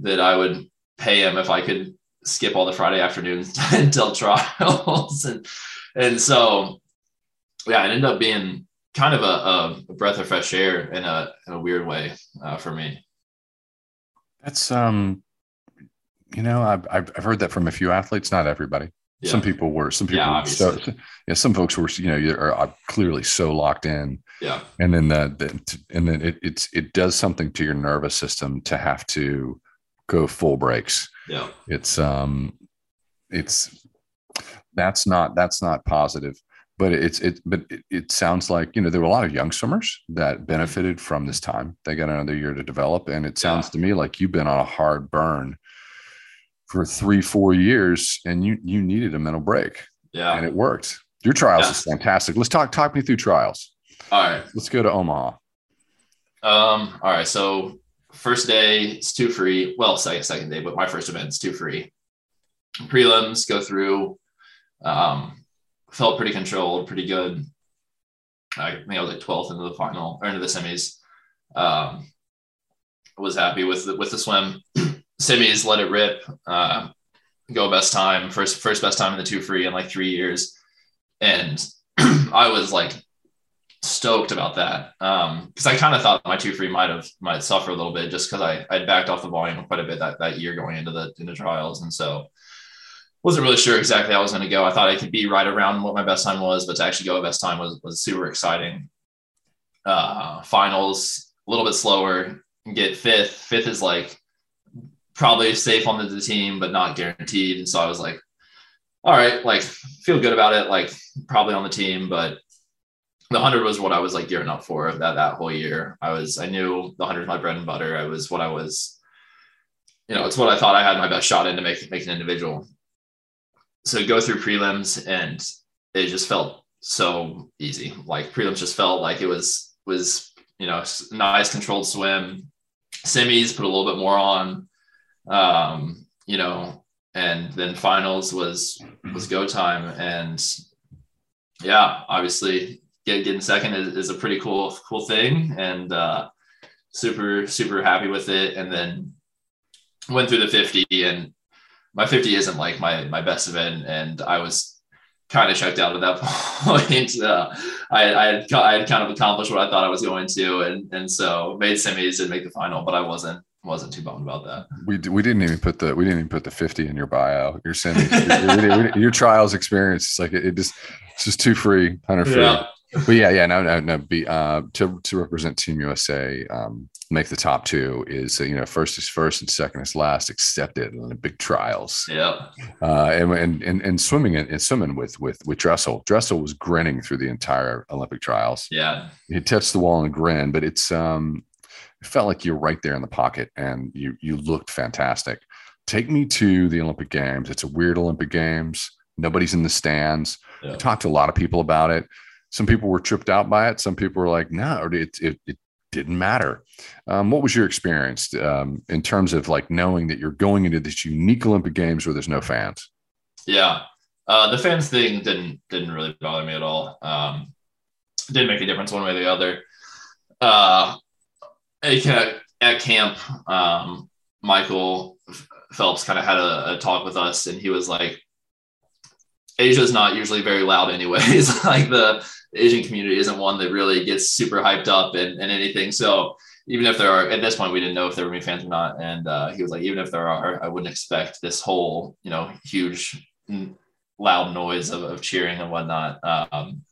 that I would pay him if I could skip all the Friday afternoons until trials, and and so yeah, it ended up being kind of a, a breath of fresh air in a in a weird way uh, for me. That's um, you know, I've I've heard that from a few athletes, not everybody. Yeah. Some people were, some people yeah, were so, yeah, some folks were, you know, you are uh, clearly so locked in. Yeah. And then the, the and then it, it's, it does something to your nervous system to have to go full breaks. Yeah. It's, um, it's, that's not, that's not positive, but it's, it, but it, it sounds like, you know, there were a lot of young swimmers that benefited from this time. They got another year to develop. And it sounds yeah. to me like you've been on a hard burn for three, four years, and you you needed a mental break. Yeah, and it worked. Your trials yeah. is fantastic. Let's talk talk me through trials. All right, let's go to Omaha. Um. All right. So first day it's two free. Well, second second day, but my first event is two free. Prelims go through. Um, felt pretty controlled, pretty good. I think I was like 12th into the final or into the semis. Um, was happy with the, with the swim. semis let it rip. Uh, go best time, first first best time in the two free in like three years, and I was like stoked about that Um, because I kind of thought my two free might have might suffer a little bit just because I I'd backed off the volume quite a bit that, that year going into the into trials, and so wasn't really sure exactly how I was going to go. I thought I could be right around what my best time was, but to actually go at best time was was super exciting. Uh, finals a little bit slower. Get fifth. Fifth is like probably safe on the team, but not guaranteed. And so I was like, all right, like feel good about it, like probably on the team, but the hundred was what I was like gearing up for that that whole year. I was I knew the hundred is my bread and butter. I was what I was, you know, it's what I thought I had my best shot in to make make an individual. So go through prelims and it just felt so easy. Like prelims just felt like it was was you know nice controlled swim. Semis put a little bit more on um, you know, and then finals was was go time, and yeah, obviously get, getting second is, is a pretty cool cool thing, and uh, super super happy with it, and then went through the 50 and my 50 isn't like my my best event and i was kind of checked out at that point uh, I, I, had I had kind of accomplished what i thought i was going to and and so made semis and make the final but i wasn't wasn't too bummed about that. We we didn't even put the we didn't even put the fifty in your bio. Your semi, your, your, trials experience. It's like it, it, just it's just too free, hundred free. Yeah. But yeah, yeah, no, no, no. Be uh, to to represent Team USA. Um, make the top two is uh, you know first is first and second is last accepted big trials. Yeah. uh and and and, and swimming and, and swimming with with with dressel. Dressel was grinning through the entire olympic trials. Yeah. he touched the wall and grinned but it's um it felt like you're right there in the pocket and you you looked fantastic. Take me to the olympic games. It's a weird olympic games. Nobody's in the stands. Yeah. I talked to a lot of people about it. Some people were tripped out by it. Some people were like no it it, it didn't matter um, what was your experience um, in terms of like knowing that you're going into this unique olympic games where there's no fans Yeah. Uh, the fans thing didn't didn't really bother me at all. Um, didn't make a difference one way or the other. Uh, at, at camp, um, Michael Phelps kind of had a, a talk with us, and he was like, "Asia's not usually very loud, anyways. like the Asian community isn't one that really gets super hyped up and, and anything. So even if there are at this point we didn't know if there were any fans or not. And uh, he was like even if there are i wouldn't expect this whole you know huge loud noise of, of cheering and whatnot. Um,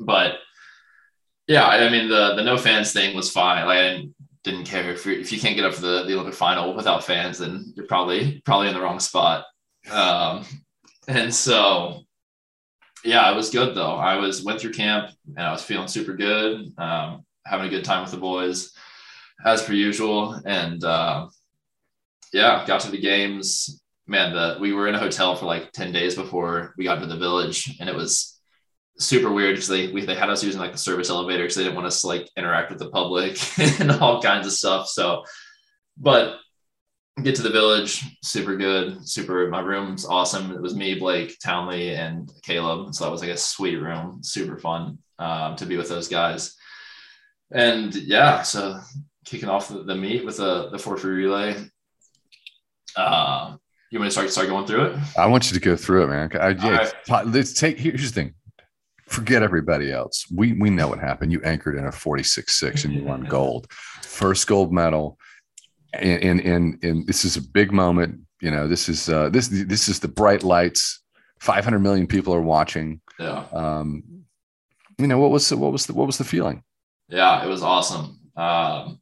but yeah i mean the the no fans thing was fine. Like i didn't, didn't care. If, if you can't get up for the, the olympic final without fans then you're probably probably in the wrong spot. Um, and so yeah it was good though i was went through camp and i was feeling super good um, having a good time with the boys as per usual. And uh, yeah, got to the games. Man, the we were in a hotel for like 10 days before we got to the village, and it was super weird because they we, they had us using like the service elevator because they didn't want us to like interact with the public and all kinds of stuff. So, but get to the village, super good, super. My room's awesome. It was me, Blake, Townley, and Caleb. So that was like a sweet room, super fun um, to be with those guys and yeah, so kicking off the, the meet with the the four free relay. Uh, you want to start start going through it? i want you to go through it man I, yeah, right. let's take here's the thing forget everybody else we we know what happened you anchored in a 46-6 and you won gold first gold medal and in in in this is a big moment you know this is uh this this is the bright lights. 500 million people are watching. Yeah, um you know what was the, what was the what was the feeling? Yeah, it was awesome. Um,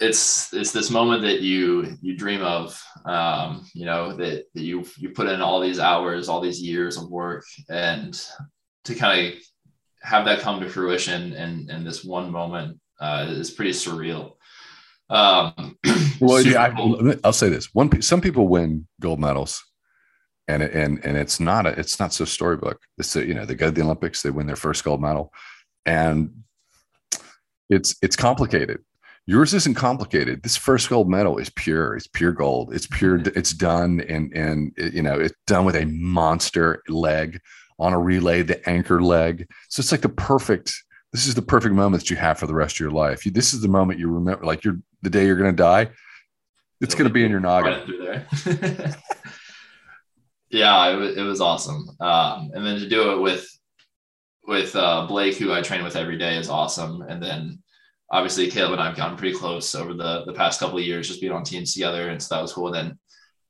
it's it's this moment that you you dream of um, you know that, that you you put in all these hours all these years of work and to kind of have that come to fruition in in this one moment uh, is pretty surreal um, well yeah. I, i'll say this. One some people win gold medals and and and it's not a it's not so storybook. It's a, you know they go to the olympics they win their first gold medal and it's it's complicated. Yours isn't complicated. This first gold medal is pure. It's pure gold. It's pure it's done and and you know it's done with a monster leg on a relay the anchor leg. So it's like the perfect this is the perfect moment that you have for the rest of your life. You, this is the moment you remember like you're the day you're going to die it's going to be in your noggin yeah, it was, it was awesome. Um, and then to do it with with uh, Blake, who I train with every day, is awesome. And then obviously Caleb and I've gotten pretty close over the the past couple of years, just being on teams together, and so that was cool. And then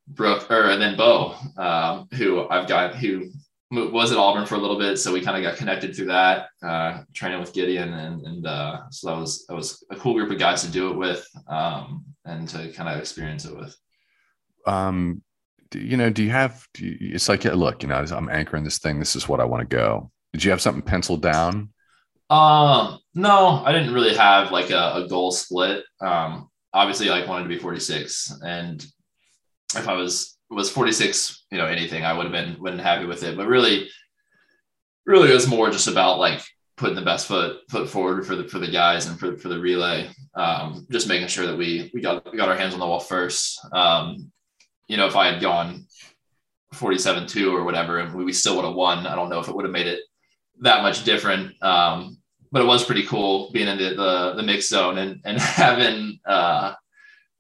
Brooke, or and then Bowe, um, who I've got who was at Auburn for a little bit, so we kind of got connected through that, uh, training with Gideon, and and uh, so that was that was a cool group of guys to do it with, um, and to kind of experience it with. um do, you know do you have do you, it's like yeah, look you know i'm anchoring this thing this is what i want to go did you have something penciled down Um, no, I didn't really have like a, a goal split. Um, obviously, like wanted to be 46, and if I was was 46, you know, anything, I would have been been happy with it. But really, really, it was more just about like putting the best foot foot forward for the for the guys and for for the relay. Um, just making sure that we we got we got our hands on the wall first. Um, you know, if I had gone 47 2 or whatever, and we, we still would have won, I don't know if it would have made it that much different. Um, but it was pretty cool being in the the, the mix zone and and having uh,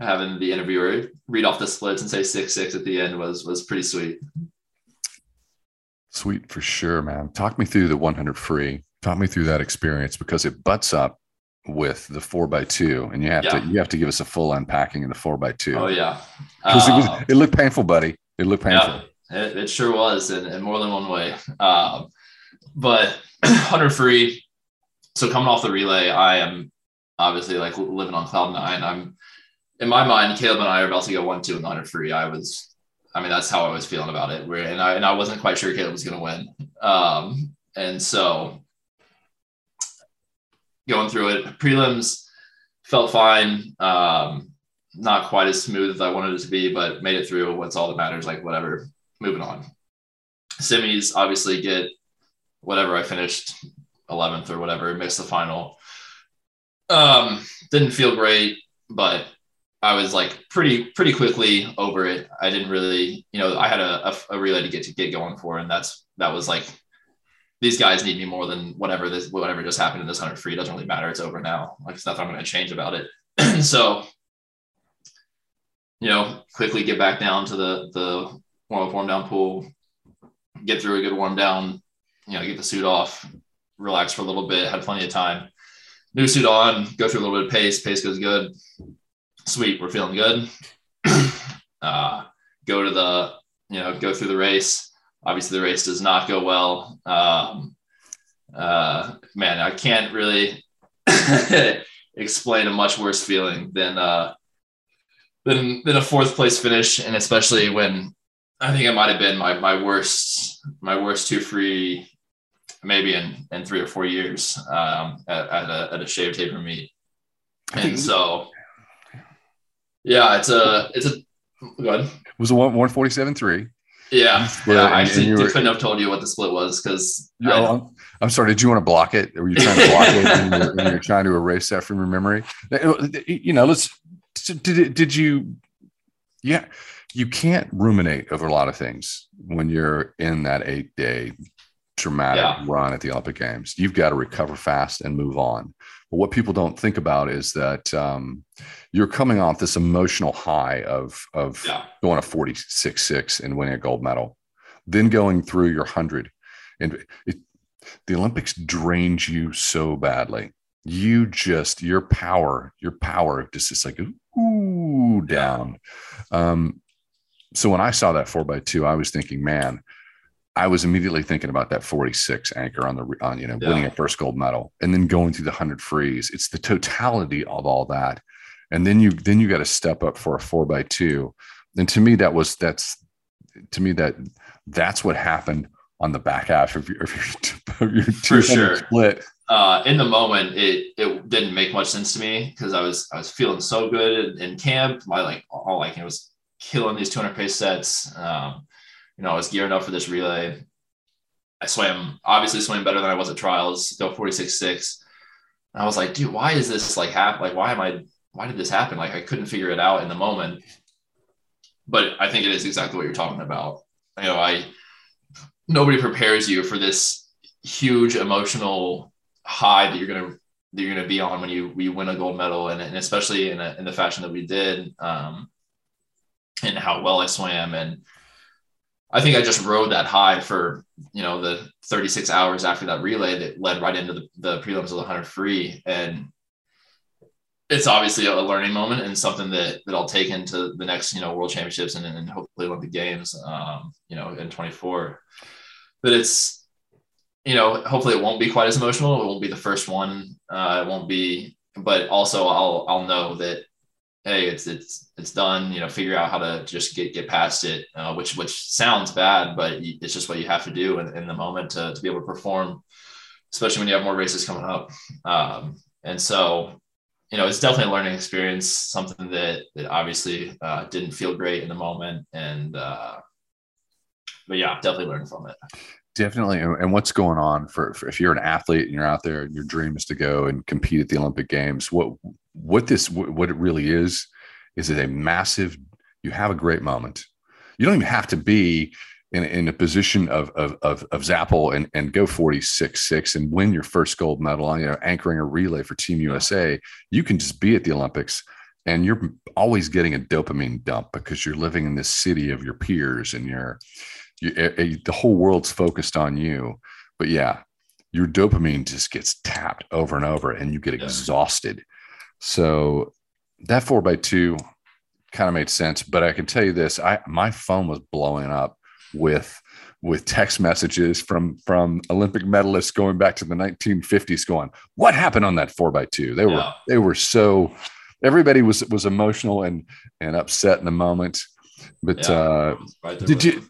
having the interviewer read off the splits and say six six at the end was was pretty sweet. Sweet for sure, man. Talk me through the 100 free. Talk me through that experience because it butts up with the four by two, and you have Yeah. to you have to give us a full unpacking in the four by two. Oh yeah, 'Cause it, was, Uh, it looked painful, buddy. It looked painful. yeah, it, it sure was in, in more than one way. Um, but 100 free. So coming off the relay, I am obviously like living on cloud nine. I'm in my mind, Caleb and I are about to go one two in the hundred free. I was, I mean, that's how I was feeling about it. Where and I and I wasn't quite sure Caleb was going to win. Um, and so going through it, prelims felt fine. Um, not quite as smooth as I wanted it to be, but made it through. What's all that matters? Like whatever. Moving on. Semis obviously get whatever I finished 11th or whatever, missed the final. Um, didn't feel great, but I was like pretty pretty quickly over it. I didn't really, you know, I had a, a, a relay to get to get going for, and that's that was like these guys need me more than whatever this whatever just happened in this hundred free. It doesn't really matter. It's over now. Like it's nothing I'm going to change about it. so, you know, quickly get back down to the the warm up warm down pool, get through a good warm down. You know, get the suit off, relax for a little bit. Had plenty of time. New suit on, go through a little bit of pace. Pace goes good sweet, we're feeling good. uh, go to the, you know, go through the race. Obviously, the race does not go well. Um, uh, man, I can't really explain a much worse feeling than uh, than than a fourth place finish, and especially when I think it might have been my my worst my worst two free maybe in in three or four years um, at, at a at a shave taper meet, and so yeah, it's a it's a go ahead. It was a one one forty seven three. Yeah, yeah. I actually were, couldn't have told you what the split was because. Oh, I'm, I'm, sorry. Did you want to block it? Or were you trying to block it and, you're, and you're trying to erase that from your memory? You know, let's. Did did you? Yeah, you can't ruminate over a lot of things when you're in that eight day dramatic yeah. run at the Olympic Games. You've got to recover fast and move on. But what people don't think about is that um, you're coming off this emotional high of of yeah. going a 46 6 and winning a gold medal, then going through your 100. And it, the Olympics drains you so badly. You just, your power, your power just is like, ooh, down. Um, so when I saw that four by two, I was thinking, man, I was immediately thinking about that 46 anchor on the on you know yeah. winning a first gold medal and then going through the 100 frees. It's the totality of all that. And then you then you got to step up for a 4 by 2. And to me that was that's to me that that's what happened on the back half of your, of your, of your for sure split. Uh, in the moment, it it didn't make much sense to me because I was I was feeling so good in, in camp. My like all like it was killing these 200 pace sets. Um, you know, I was gearing up for this relay. I swam, obviously swam better than I was at trials, go 46.6. And I was like, dude, why is this like happen? Like, why am I, why did this happen? Like, I couldn't figure it out in the moment. But I think it is exactly what you're talking about. You know, I, nobody prepares you for this huge emotional high that you're going to, that you're going to be on when you, you win a gold medal. And, and especially in, a, in the fashion that we did, um, and how well I swam and, I think I just rode that high for you know the 36 hours after that relay that led right into the, the prelims of the 100 free, and it's obviously a learning moment and something that that I'll take into the next you know World Championships and, and hopefully Olympic Games, um, you know, in 24. But it's you know hopefully it won't be quite as emotional. It won't be the first one. Uh, it won't be, but also I'll I'll know that hey, it's it's it's done. You know, figure out how to just get get past it, uh, which which sounds bad, but it's just what you have to do in, in the moment to to be able to perform, especially when you have more races coming up. Um, and so, you know, it's definitely a learning experience, something that that obviously uh, didn't feel great in the moment, and uh, but yeah, definitely learned from it. Definitely. And what's going on for, for, if you're an athlete and you're out there and your dream is to go and compete at the Olympic Games, what what this what it really is is it a massive you have a great moment. You don't even have to be in, in a position of of of, of Zapple and, and go 46 6 and win your first gold medal on you know anchoring a relay for team usa you can just be at the olympics and you're always getting a dopamine dump because you're living in this city of your peers and you're you, eh, eh, the whole world's focused on you. But yeah your dopamine just gets tapped over and over and you get exhausted. So that four by two kind of made sense. But I can tell you this: I my phone was blowing up with with text messages from from Olympic medalists going back to the 1950s, going, "What happened on that four by two? They were yeah. they were so everybody was was emotional and and upset in the moment. But yeah, uh, right did you?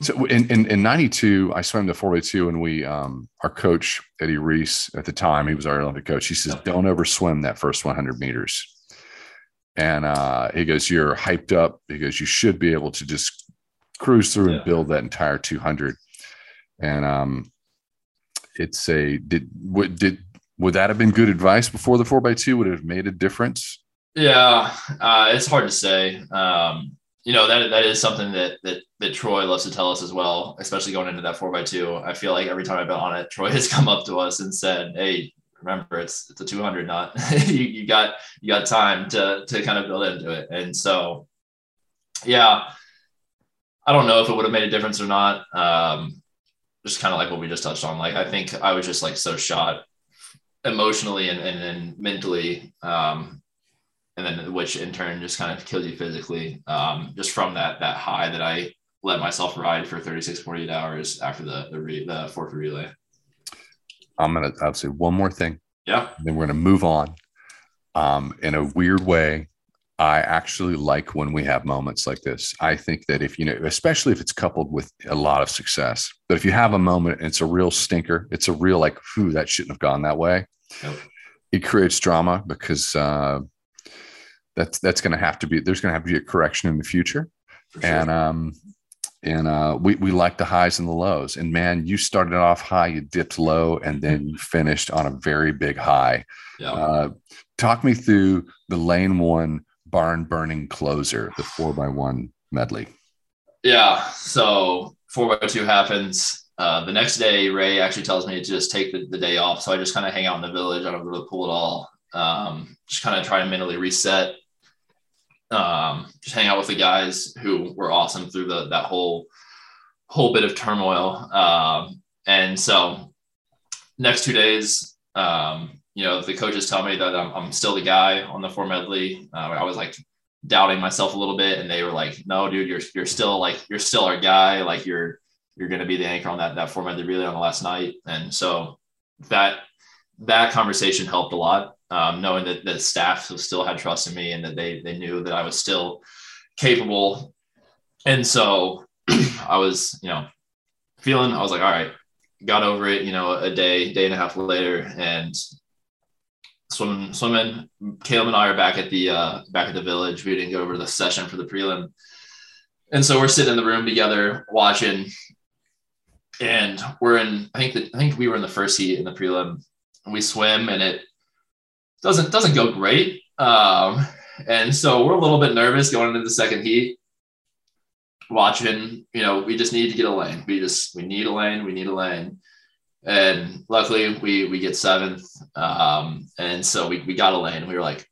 So in, in, in 92, I swam the 4 by 2 and we, um, our coach, Eddie Reese at the time, he was our Olympic coach. He says, don't ever swim that first 100 meters. And uh, he goes, you're hyped up. He goes, you should be able to just cruise through yeah. and build that entire 200. And um, it's a, did, what did, would that have been good advice before the 4 by 2 Would it have made a difference? Yeah, uh, it's hard to say. Um, you know that that is something that that that Troy loves to tell us as well, especially going into that four by two. I feel like every time I've been on it, Troy has come up to us and said, "Hey, remember it's it's a 200 not you, you got you got time to to kind of build into it." And so, yeah, I don't know if it would have made a difference or not. Um, just kind of like what we just touched on. Like I think I was just like so shot emotionally and and, and mentally um, and then which in turn just kind of kills you physically um, just from that that high that I let myself ride for 36 48 hours after the the, re, the fourth relay. I'm gonna I'll say one more thing. Yeah. Then we're gonna move on. Um, in a weird way, I actually like when we have moments like this. I think that if you know, especially if it's coupled with a lot of success, but if you have a moment and it's a real stinker, it's a real like, whew, that shouldn't have gone that way. It creates drama because uh, that's that's going to have to be there's going to have to be a correction in the future sure. and um and uh we, we like the highs and the lows. And man you started off high you dipped low and then you finished on a very big high. Yeah. uh talk me through the lane one barn burning closer the four by one medley. Yeah. So four by two happens. Uh, the next day ray actually tells me to just take the, the day off. So i just kind of hang out in the village. I don't go to the pool at all. Um, just kind of try to mentally reset um, just hang out with the guys who were awesome through the that whole whole bit of turmoil. Um, and so next two days, um, you know, the coaches tell me that I'm, I'm still the guy on the four medley. Uh, I was like doubting myself a little bit, and they were like, "No, dude, you're you're still like you're still our guy. Like you're you're going to be the anchor on that that four medley relay on the last night." And so that that conversation helped a lot um, knowing that the staff still had trust in me and that they they knew that I was still capable. And so I was, you know, feeling I was like, all right, got over it, you know, a day, day and a half later, and swimming, swimming. Caleb and I are back at the uh, back at the village. We didn't go over the session for the prelim, and so we're sitting in the room together watching. And we're in. I think that I think we were in the first heat in the prelim. We swim, and it doesn't doesn't go great. Um, and so we're a little bit nervous going into the second heat. Watching, you know, we just need to get a lane. We just we need a lane. We need a lane. And luckily, we we get seventh. Um, and so we we got a lane. We were like,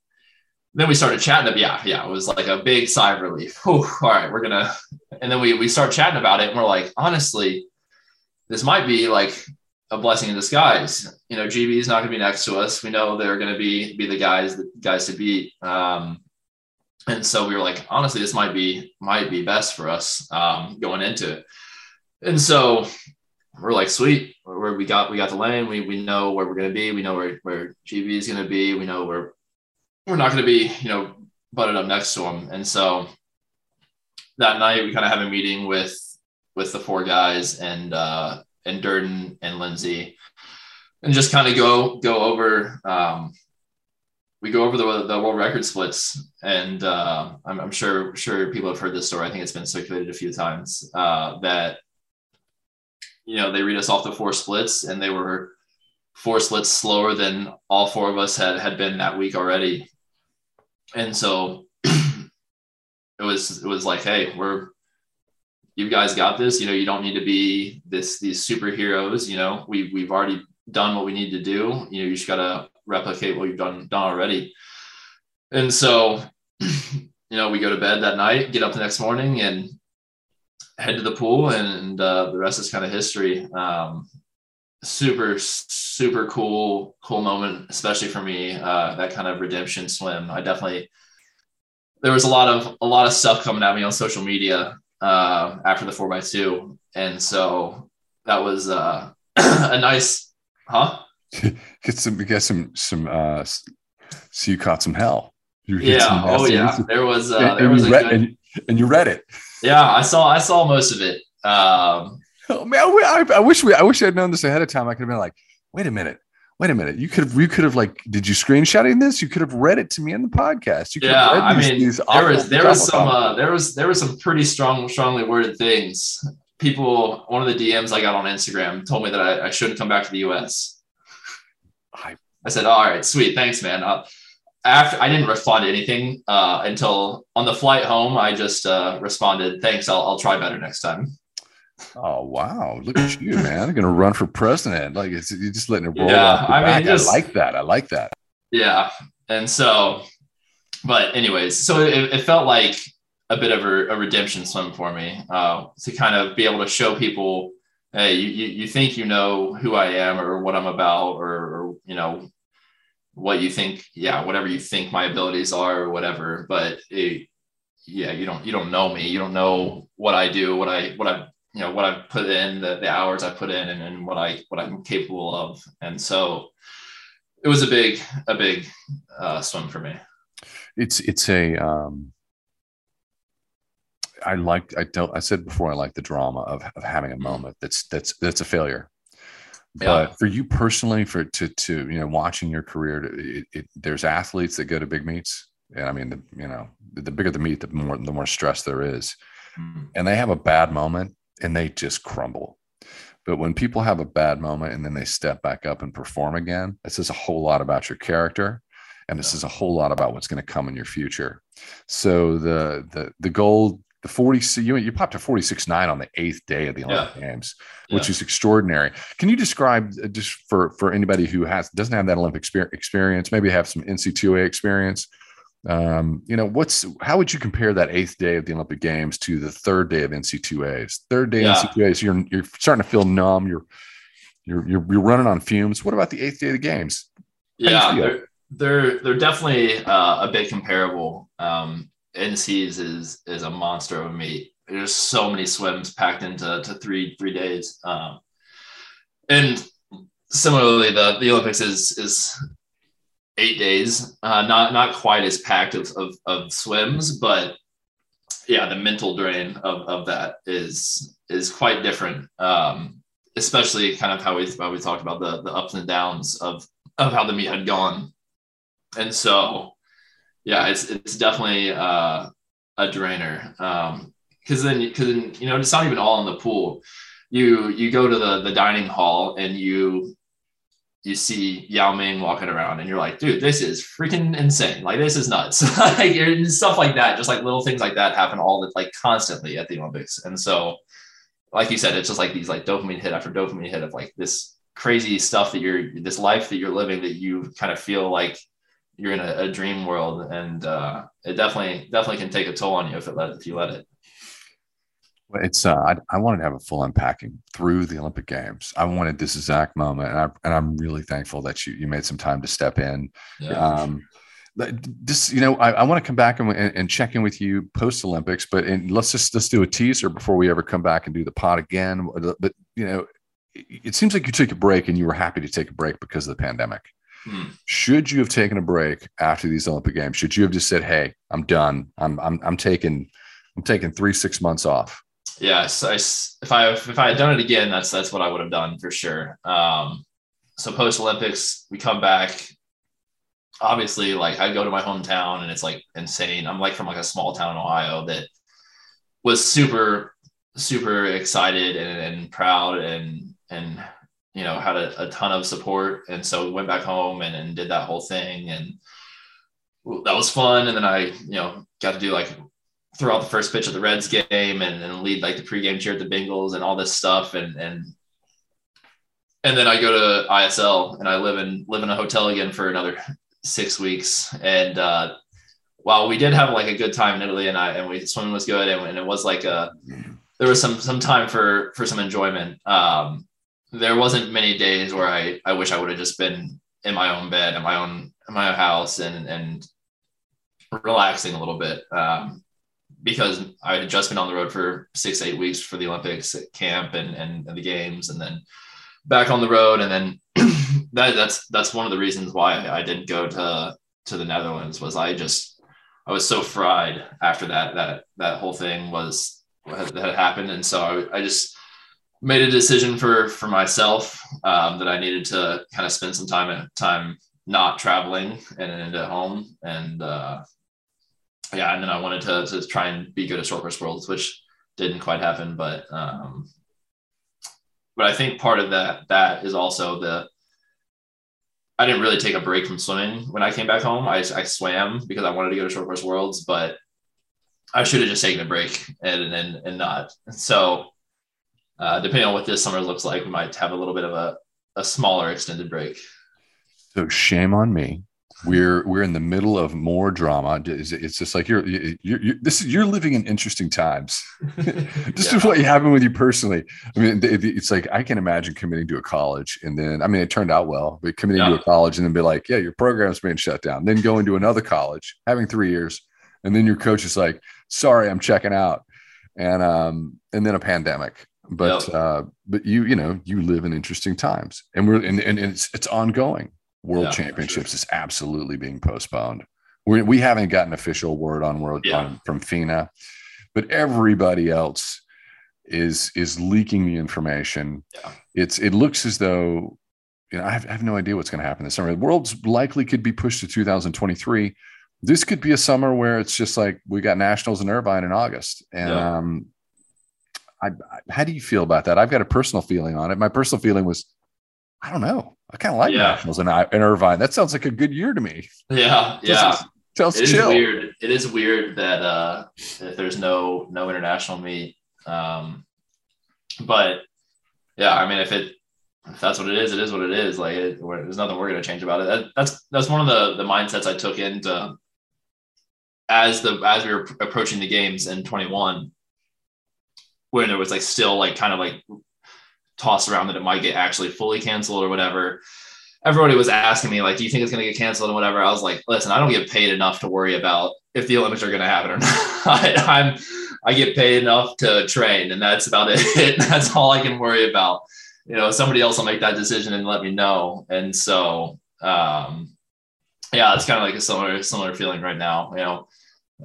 then we started chatting. Up, yeah, yeah, it was like a big sigh of relief. Whew, all right, we're gonna. And then we we start chatting about it, and we're like, honestly, this might be like a blessing in disguise. You know, GB is not going to be next to us. We know they're going to be be the guys the guys to beat. Um, and so we were like, honestly, this might be might be best for us um, going into it. And so we're like, sweet, where we got we got the lane. We we know where we're going to be. We know where where GB is going to be. We know where we're not going to be. You know, butted up next to them. And so that night we kind of have a meeting with with the four guys and uh, and Durden and Lindsay, and just kind of go go over. Um, we go over the, the world record splits, and uh, I'm, I'm, sure sure people have heard this story. I think it's been circulated a few times uh, that you know they read us off the four splits, and they were four splits slower than all four of us had had been that week already, and so it was it was like, hey, we're you guys got this. You know, you don't need to be this these superheroes. You know, we we've already done what we need to do. You know, you just gotta replicate what you've done done already. And so, you know, we go to bed that night, get up the next morning, and head to the pool, and uh, the rest is kind of history. Um, super super cool cool moment especially for me uh, that kind of redemption swim i definitely there was a lot of a lot of stuff coming at me on social media uh, after the four x two, and so that was uh, a nice, huh? get some, get some, some. uh So you caught some hell. You yeah. Oh yeah. There was. Uh, and, there was a read, good... and, and you read it. Yeah, I saw. I saw most of it. Um, oh man, I, I, wish we. I wish I had known this ahead of time. I could have been like, wait a minute wait a minute, you could have, you could have like, did you screenshotting this? You could have read it to me in the podcast. You yeah, I these, mean, these there was there was some uh, there was there was some pretty strong, strongly worded things. People, one of the DMs I got on Instagram told me that I, I shouldn't come back to the US. I, I said, all right, sweet, thanks, man. Uh, after I didn't respond to anything uh, until on the flight home, I just uh, responded, thanks, I'll, I'll try better next time. Oh wow! Look at you, man! I'm gonna run for president. Like it's you're just letting it roll. Yeah, I mean, just, I like that. I like that. Yeah, and so, but anyways, so it, it felt like a bit of a, a redemption swim for me uh, to kind of be able to show people, hey, you, you, you think you know who I am or what I'm about, or, or you know what you think, yeah, whatever you think my abilities are or whatever. But it, yeah, you don't you don't know me. You don't know what I do, what I what I you know what I've put in, the, the hours I put in, and, and what I what I'm capable of. And so it was a big a big uh, swim for me. It's it's a um, I like I don't I said before I like the drama of, of having a mm-hmm. moment that's that's that's a failure. But yeah. for you personally, for to to you know watching your career, it, it, there's athletes that go to big meets. And I mean, the, you know, the, the bigger the meet, the more the more stress there is. Mm-hmm. And they have a bad moment, and they just crumble. But when people have a bad moment and then they step back up and perform again, it says a whole lot about your character. And this is a whole lot about what's going to come in your future. So the the the gold, the 40, you, you popped a 46.9 on the eighth day of the Olympic yeah. Games, which yeah. is extraordinary. Can you describe uh, just for for anybody who has doesn't have that Olympic experience, maybe have some NC2A experience, um, you know, what's how would you compare that eighth day of the Olympic Games to the third day of NC2As? Third day yeah. NC2As, you're you're starting to feel numb. You're you're you're, you're running on fumes. What about the eighth day of the games? yeah, they're, they're they're definitely uh, a bit comparable. Um, NC's is is a monster of a meet. There's so many swims packed into to three three days. Um, and similarly, the the Olympics is is eight days. Uh, not not quite as packed of, of, of swims, but yeah, the mental drain of, of that is is quite different. Um, especially kind of how we how we talked about the the ups and downs of of how the meet had gone, and so yeah, it's it's definitely uh, a drainer. Um, because then because you know it's not even all in the pool. You you go to the the dining hall and you you see Yao Ming walking around and you're like, dude, this is freaking insane. Like, this is nuts. like, stuff like that, just like little things like that happen all the like constantly at the Olympics. And so, like you said, it's just like these like dopamine hit after dopamine hit of like this crazy stuff that you're, this life that you're living that you kind of feel like you're in a, a dream world. And uh, it definitely, definitely can take a toll on you if it let, if you let it. It's uh, I, I, wanted to have a full unpacking through the Olympic Games. I wanted this exact moment, and, I, and I'm really thankful that you you made some time to step in. Yeah. Um, this, you know, I, I want to come back and, and, check in with you post Olympics, but in, let's just let's do a teaser before we ever come back and do the pod again. But you know, it, it seems like you took a break and you were happy to take a break because of the pandemic. Hmm. Should you have taken a break after these Olympic Games? Should you have just said, "Hey, I'm done. I'm I'm I'm taking I'm taking three six months off." Yes, I, if I if I had done it again, that's that's what I would have done for sure. Um, so post Olympics, we come back. Obviously, like I go to my hometown, and it's like insane. I'm like from like a small town in Ohio that was super super excited and, and proud and and you know had a, a ton of support and so we went back home and, and did that whole thing and that was fun and then i you know got to do like throw out the first pitch of the Reds game and, and lead like the pregame cheer at the Bengals and all this stuff. And, and, and then I go to ISL and I live in, live in a hotel again for another six weeks. And, uh, while we did have like a good time in Italy and I, and we swimming was good. And, and it was like a, there was some, some time for, for some enjoyment. Um, there wasn't many days where I, I wish I would have just been in my own bed, in my own, in my own house and, and relaxing a little bit. Um, because I had just been on the road for six, eight weeks for the Olympics camp and, and, and the games, and then back on the road. And then that, that's, that's one of the reasons why I didn't go to, to the Netherlands was I just, I was so fried after that, that, that whole thing was, that had happened. And so I, I just made a decision for, for myself um, that I needed to kind of spend some time time not traveling and, and at home. And, uh, yeah, and then I wanted to, to try and be good at short course worlds, which didn't quite happen. But um, but I think part of that that is also the I didn't really take a break from swimming when I came back home. I, I swam because I wanted to go to short course worlds, but I should have just taken a break and and, and not. So uh, depending on what this summer looks like, we might have a little bit of a, a smaller extended break. So shame on me we're we're in the middle of more drama. It's just like you're you're, you're this is you're living in interesting times. this yeah. what happened with you personally. I mean, it's like I can imagine committing to a college, and then I mean, it turned out well, but committing yeah. to a college and then be like, yeah, your program's being shut down. Then going to another college, having three years, and then your coach is like, sorry, I'm checking out, and um, and then a pandemic. But yep. uh, but you you know you live in interesting times, and we're and, and it's it's ongoing World yeah, Championships sure. is absolutely being postponed. We're, we haven't gotten official word on world yeah. on, from FINA, but everybody else is is leaking the information. Yeah. It's it looks as though you know I have, I have no idea what's going to happen this summer. The world's likely could be pushed to 2023. This could be a summer where it's just like we got nationals in Irvine in August, and um, I, I, how do you feel about that? I've got a personal feeling on it. My personal feeling was I don't know. I kind of like yeah. nationals in, in Irvine. That sounds like a good year to me. Yeah, yeah. Sounds it chill. Is weird. It is weird that uh, if there's no no international meet. Um, but yeah, I mean, if it if that's what it is, it is what it is. Like, it, there's nothing we're going to change about it. That, that's that's one of the the mindsets I took into as the as we were approaching the games in 21, when there was like still like kind of like tossed around that it might get actually fully canceled or whatever. Everybody was asking me, like, do you think it's going to get canceled and whatever? I was like, listen, I don't get paid enough to worry about if the Olympics are going to happen or not. I, am I get paid enough to train, and that's about it. that's all I can worry about. You know, somebody else will make that decision and let me know. And so, um, yeah, it's kind of like a similar similar feeling right now. You know,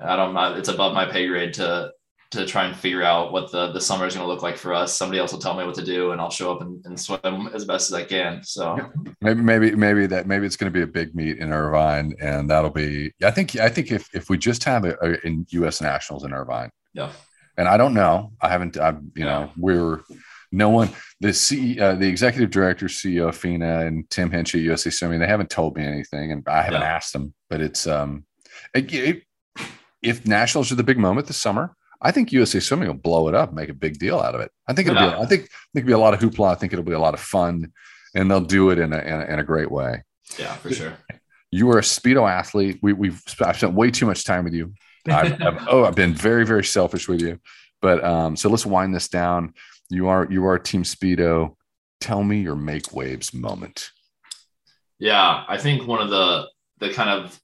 I don't. It's above my pay grade to to try and figure out what the the summer is going to look like for us. Somebody else will tell me what to do, and I'll show up and, and swim as best as I can. So maybe maybe maybe that maybe it's going to be a big meet in Irvine, and that'll be. I think I think if if we just have a, a in U.S. nationals in Irvine, yeah. And I don't know. I haven't. I you yeah. know we're no one. The C, uh, the executive director, CEO of FINA, and Tim Hinchey, USA Swimming, they haven't told me anything, and I haven't yeah. asked them. But it's um, it, it, if nationals are the big moment this summer, I think USA Swimming will blow it up, make a big deal out of it. I think it'll yeah. be. I think I think it'll be a lot of hoopla. I think it'll be a lot of fun, and they'll do it in a in a, in a great way. Yeah, for sure. You are a speedo athlete. We, we've I've spent way too much time with you. I've, I've, oh, I've been very very selfish with you, but um, so let's wind this down. You are you are Team Speedo. Tell me your make waves moment. Yeah, I think one of the the kind of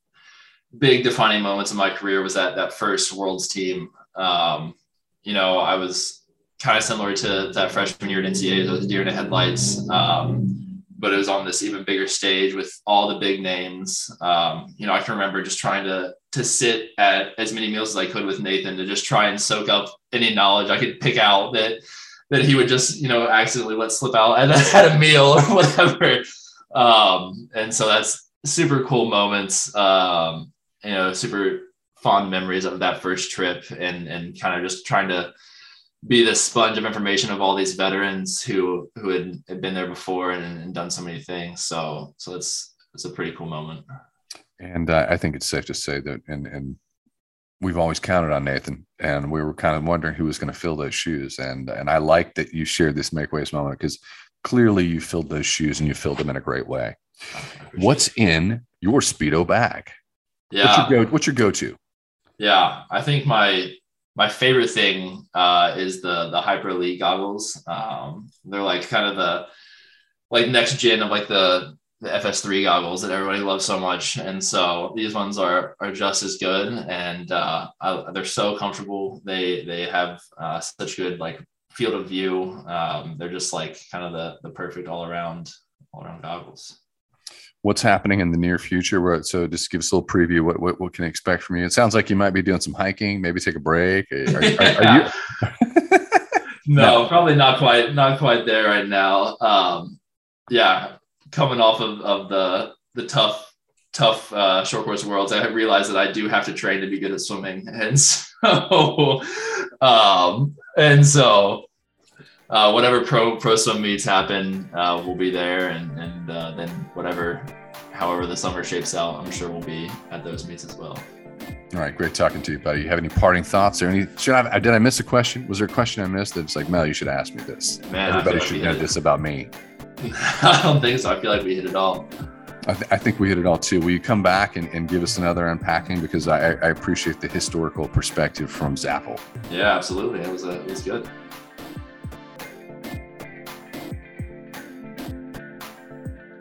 big defining moments in my career was that that first Worlds team um, you know, I was kind of similar to that freshman year at NCAA, it was deer in the headlights. Um, but it was on this even bigger stage with all the big names. Um, you know, I can remember just trying to to sit at as many meals as I could with Nathan to just try and soak up any knowledge I could pick out that that he would just you know accidentally let slip out at, at a meal or whatever. Um, and so that's super cool moments. Um, you know, super fond memories of that first trip and and kind of just trying to be the sponge of information of all these veterans who who had, had been there before and, and, done so many things. So so it's it's a pretty cool moment. And uh, I think it's safe to say that and and we've always counted on Nathan, and we were kind of wondering who was going to fill those shoes. And and I like that you shared this make waves moment because clearly you filled those shoes and you filled them in a great way. What's in your speedo bag? Yeah. What's your go? What's your go-to? Yeah, I think my my favorite thing uh, is the the Hyper Elite goggles. Um, they're like kind of the like next gen of like the the FS3 goggles that everybody loves so much, and so these ones are are just as good, and uh, I, they're so comfortable. They they have uh, such good like field of view. Um, they're just like kind of the the perfect all around all around goggles. What's happening in the near future? Where, so just give us a little preview. What, what what can expect from you? It sounds like you might be doing some hiking. Maybe take a break. Are, are, are you? no, probably not quite not quite there right now. Um, yeah, coming off of, of the the tough tough uh, short course worlds, I realized that I do have to train to be good at swimming, and so um, and so uh, whatever pro pro swim meets happen, uh, we'll be there, and and uh, then whatever, however the summer shapes out, I'm sure we'll be at those meets as well. All right, great talking to you, buddy. You have any parting thoughts or any? Should I? Did I miss a question? Was there a question I missed? That's like, Mel, you should ask me this. Man, Everybody like should know this about me. I don't think so. I feel like we hit it all. I, th- I, think we hit it all too. Will you come back and, and give us another unpacking because I, I, appreciate the historical perspective from Zapple. Yeah, absolutely. It was a, it was good.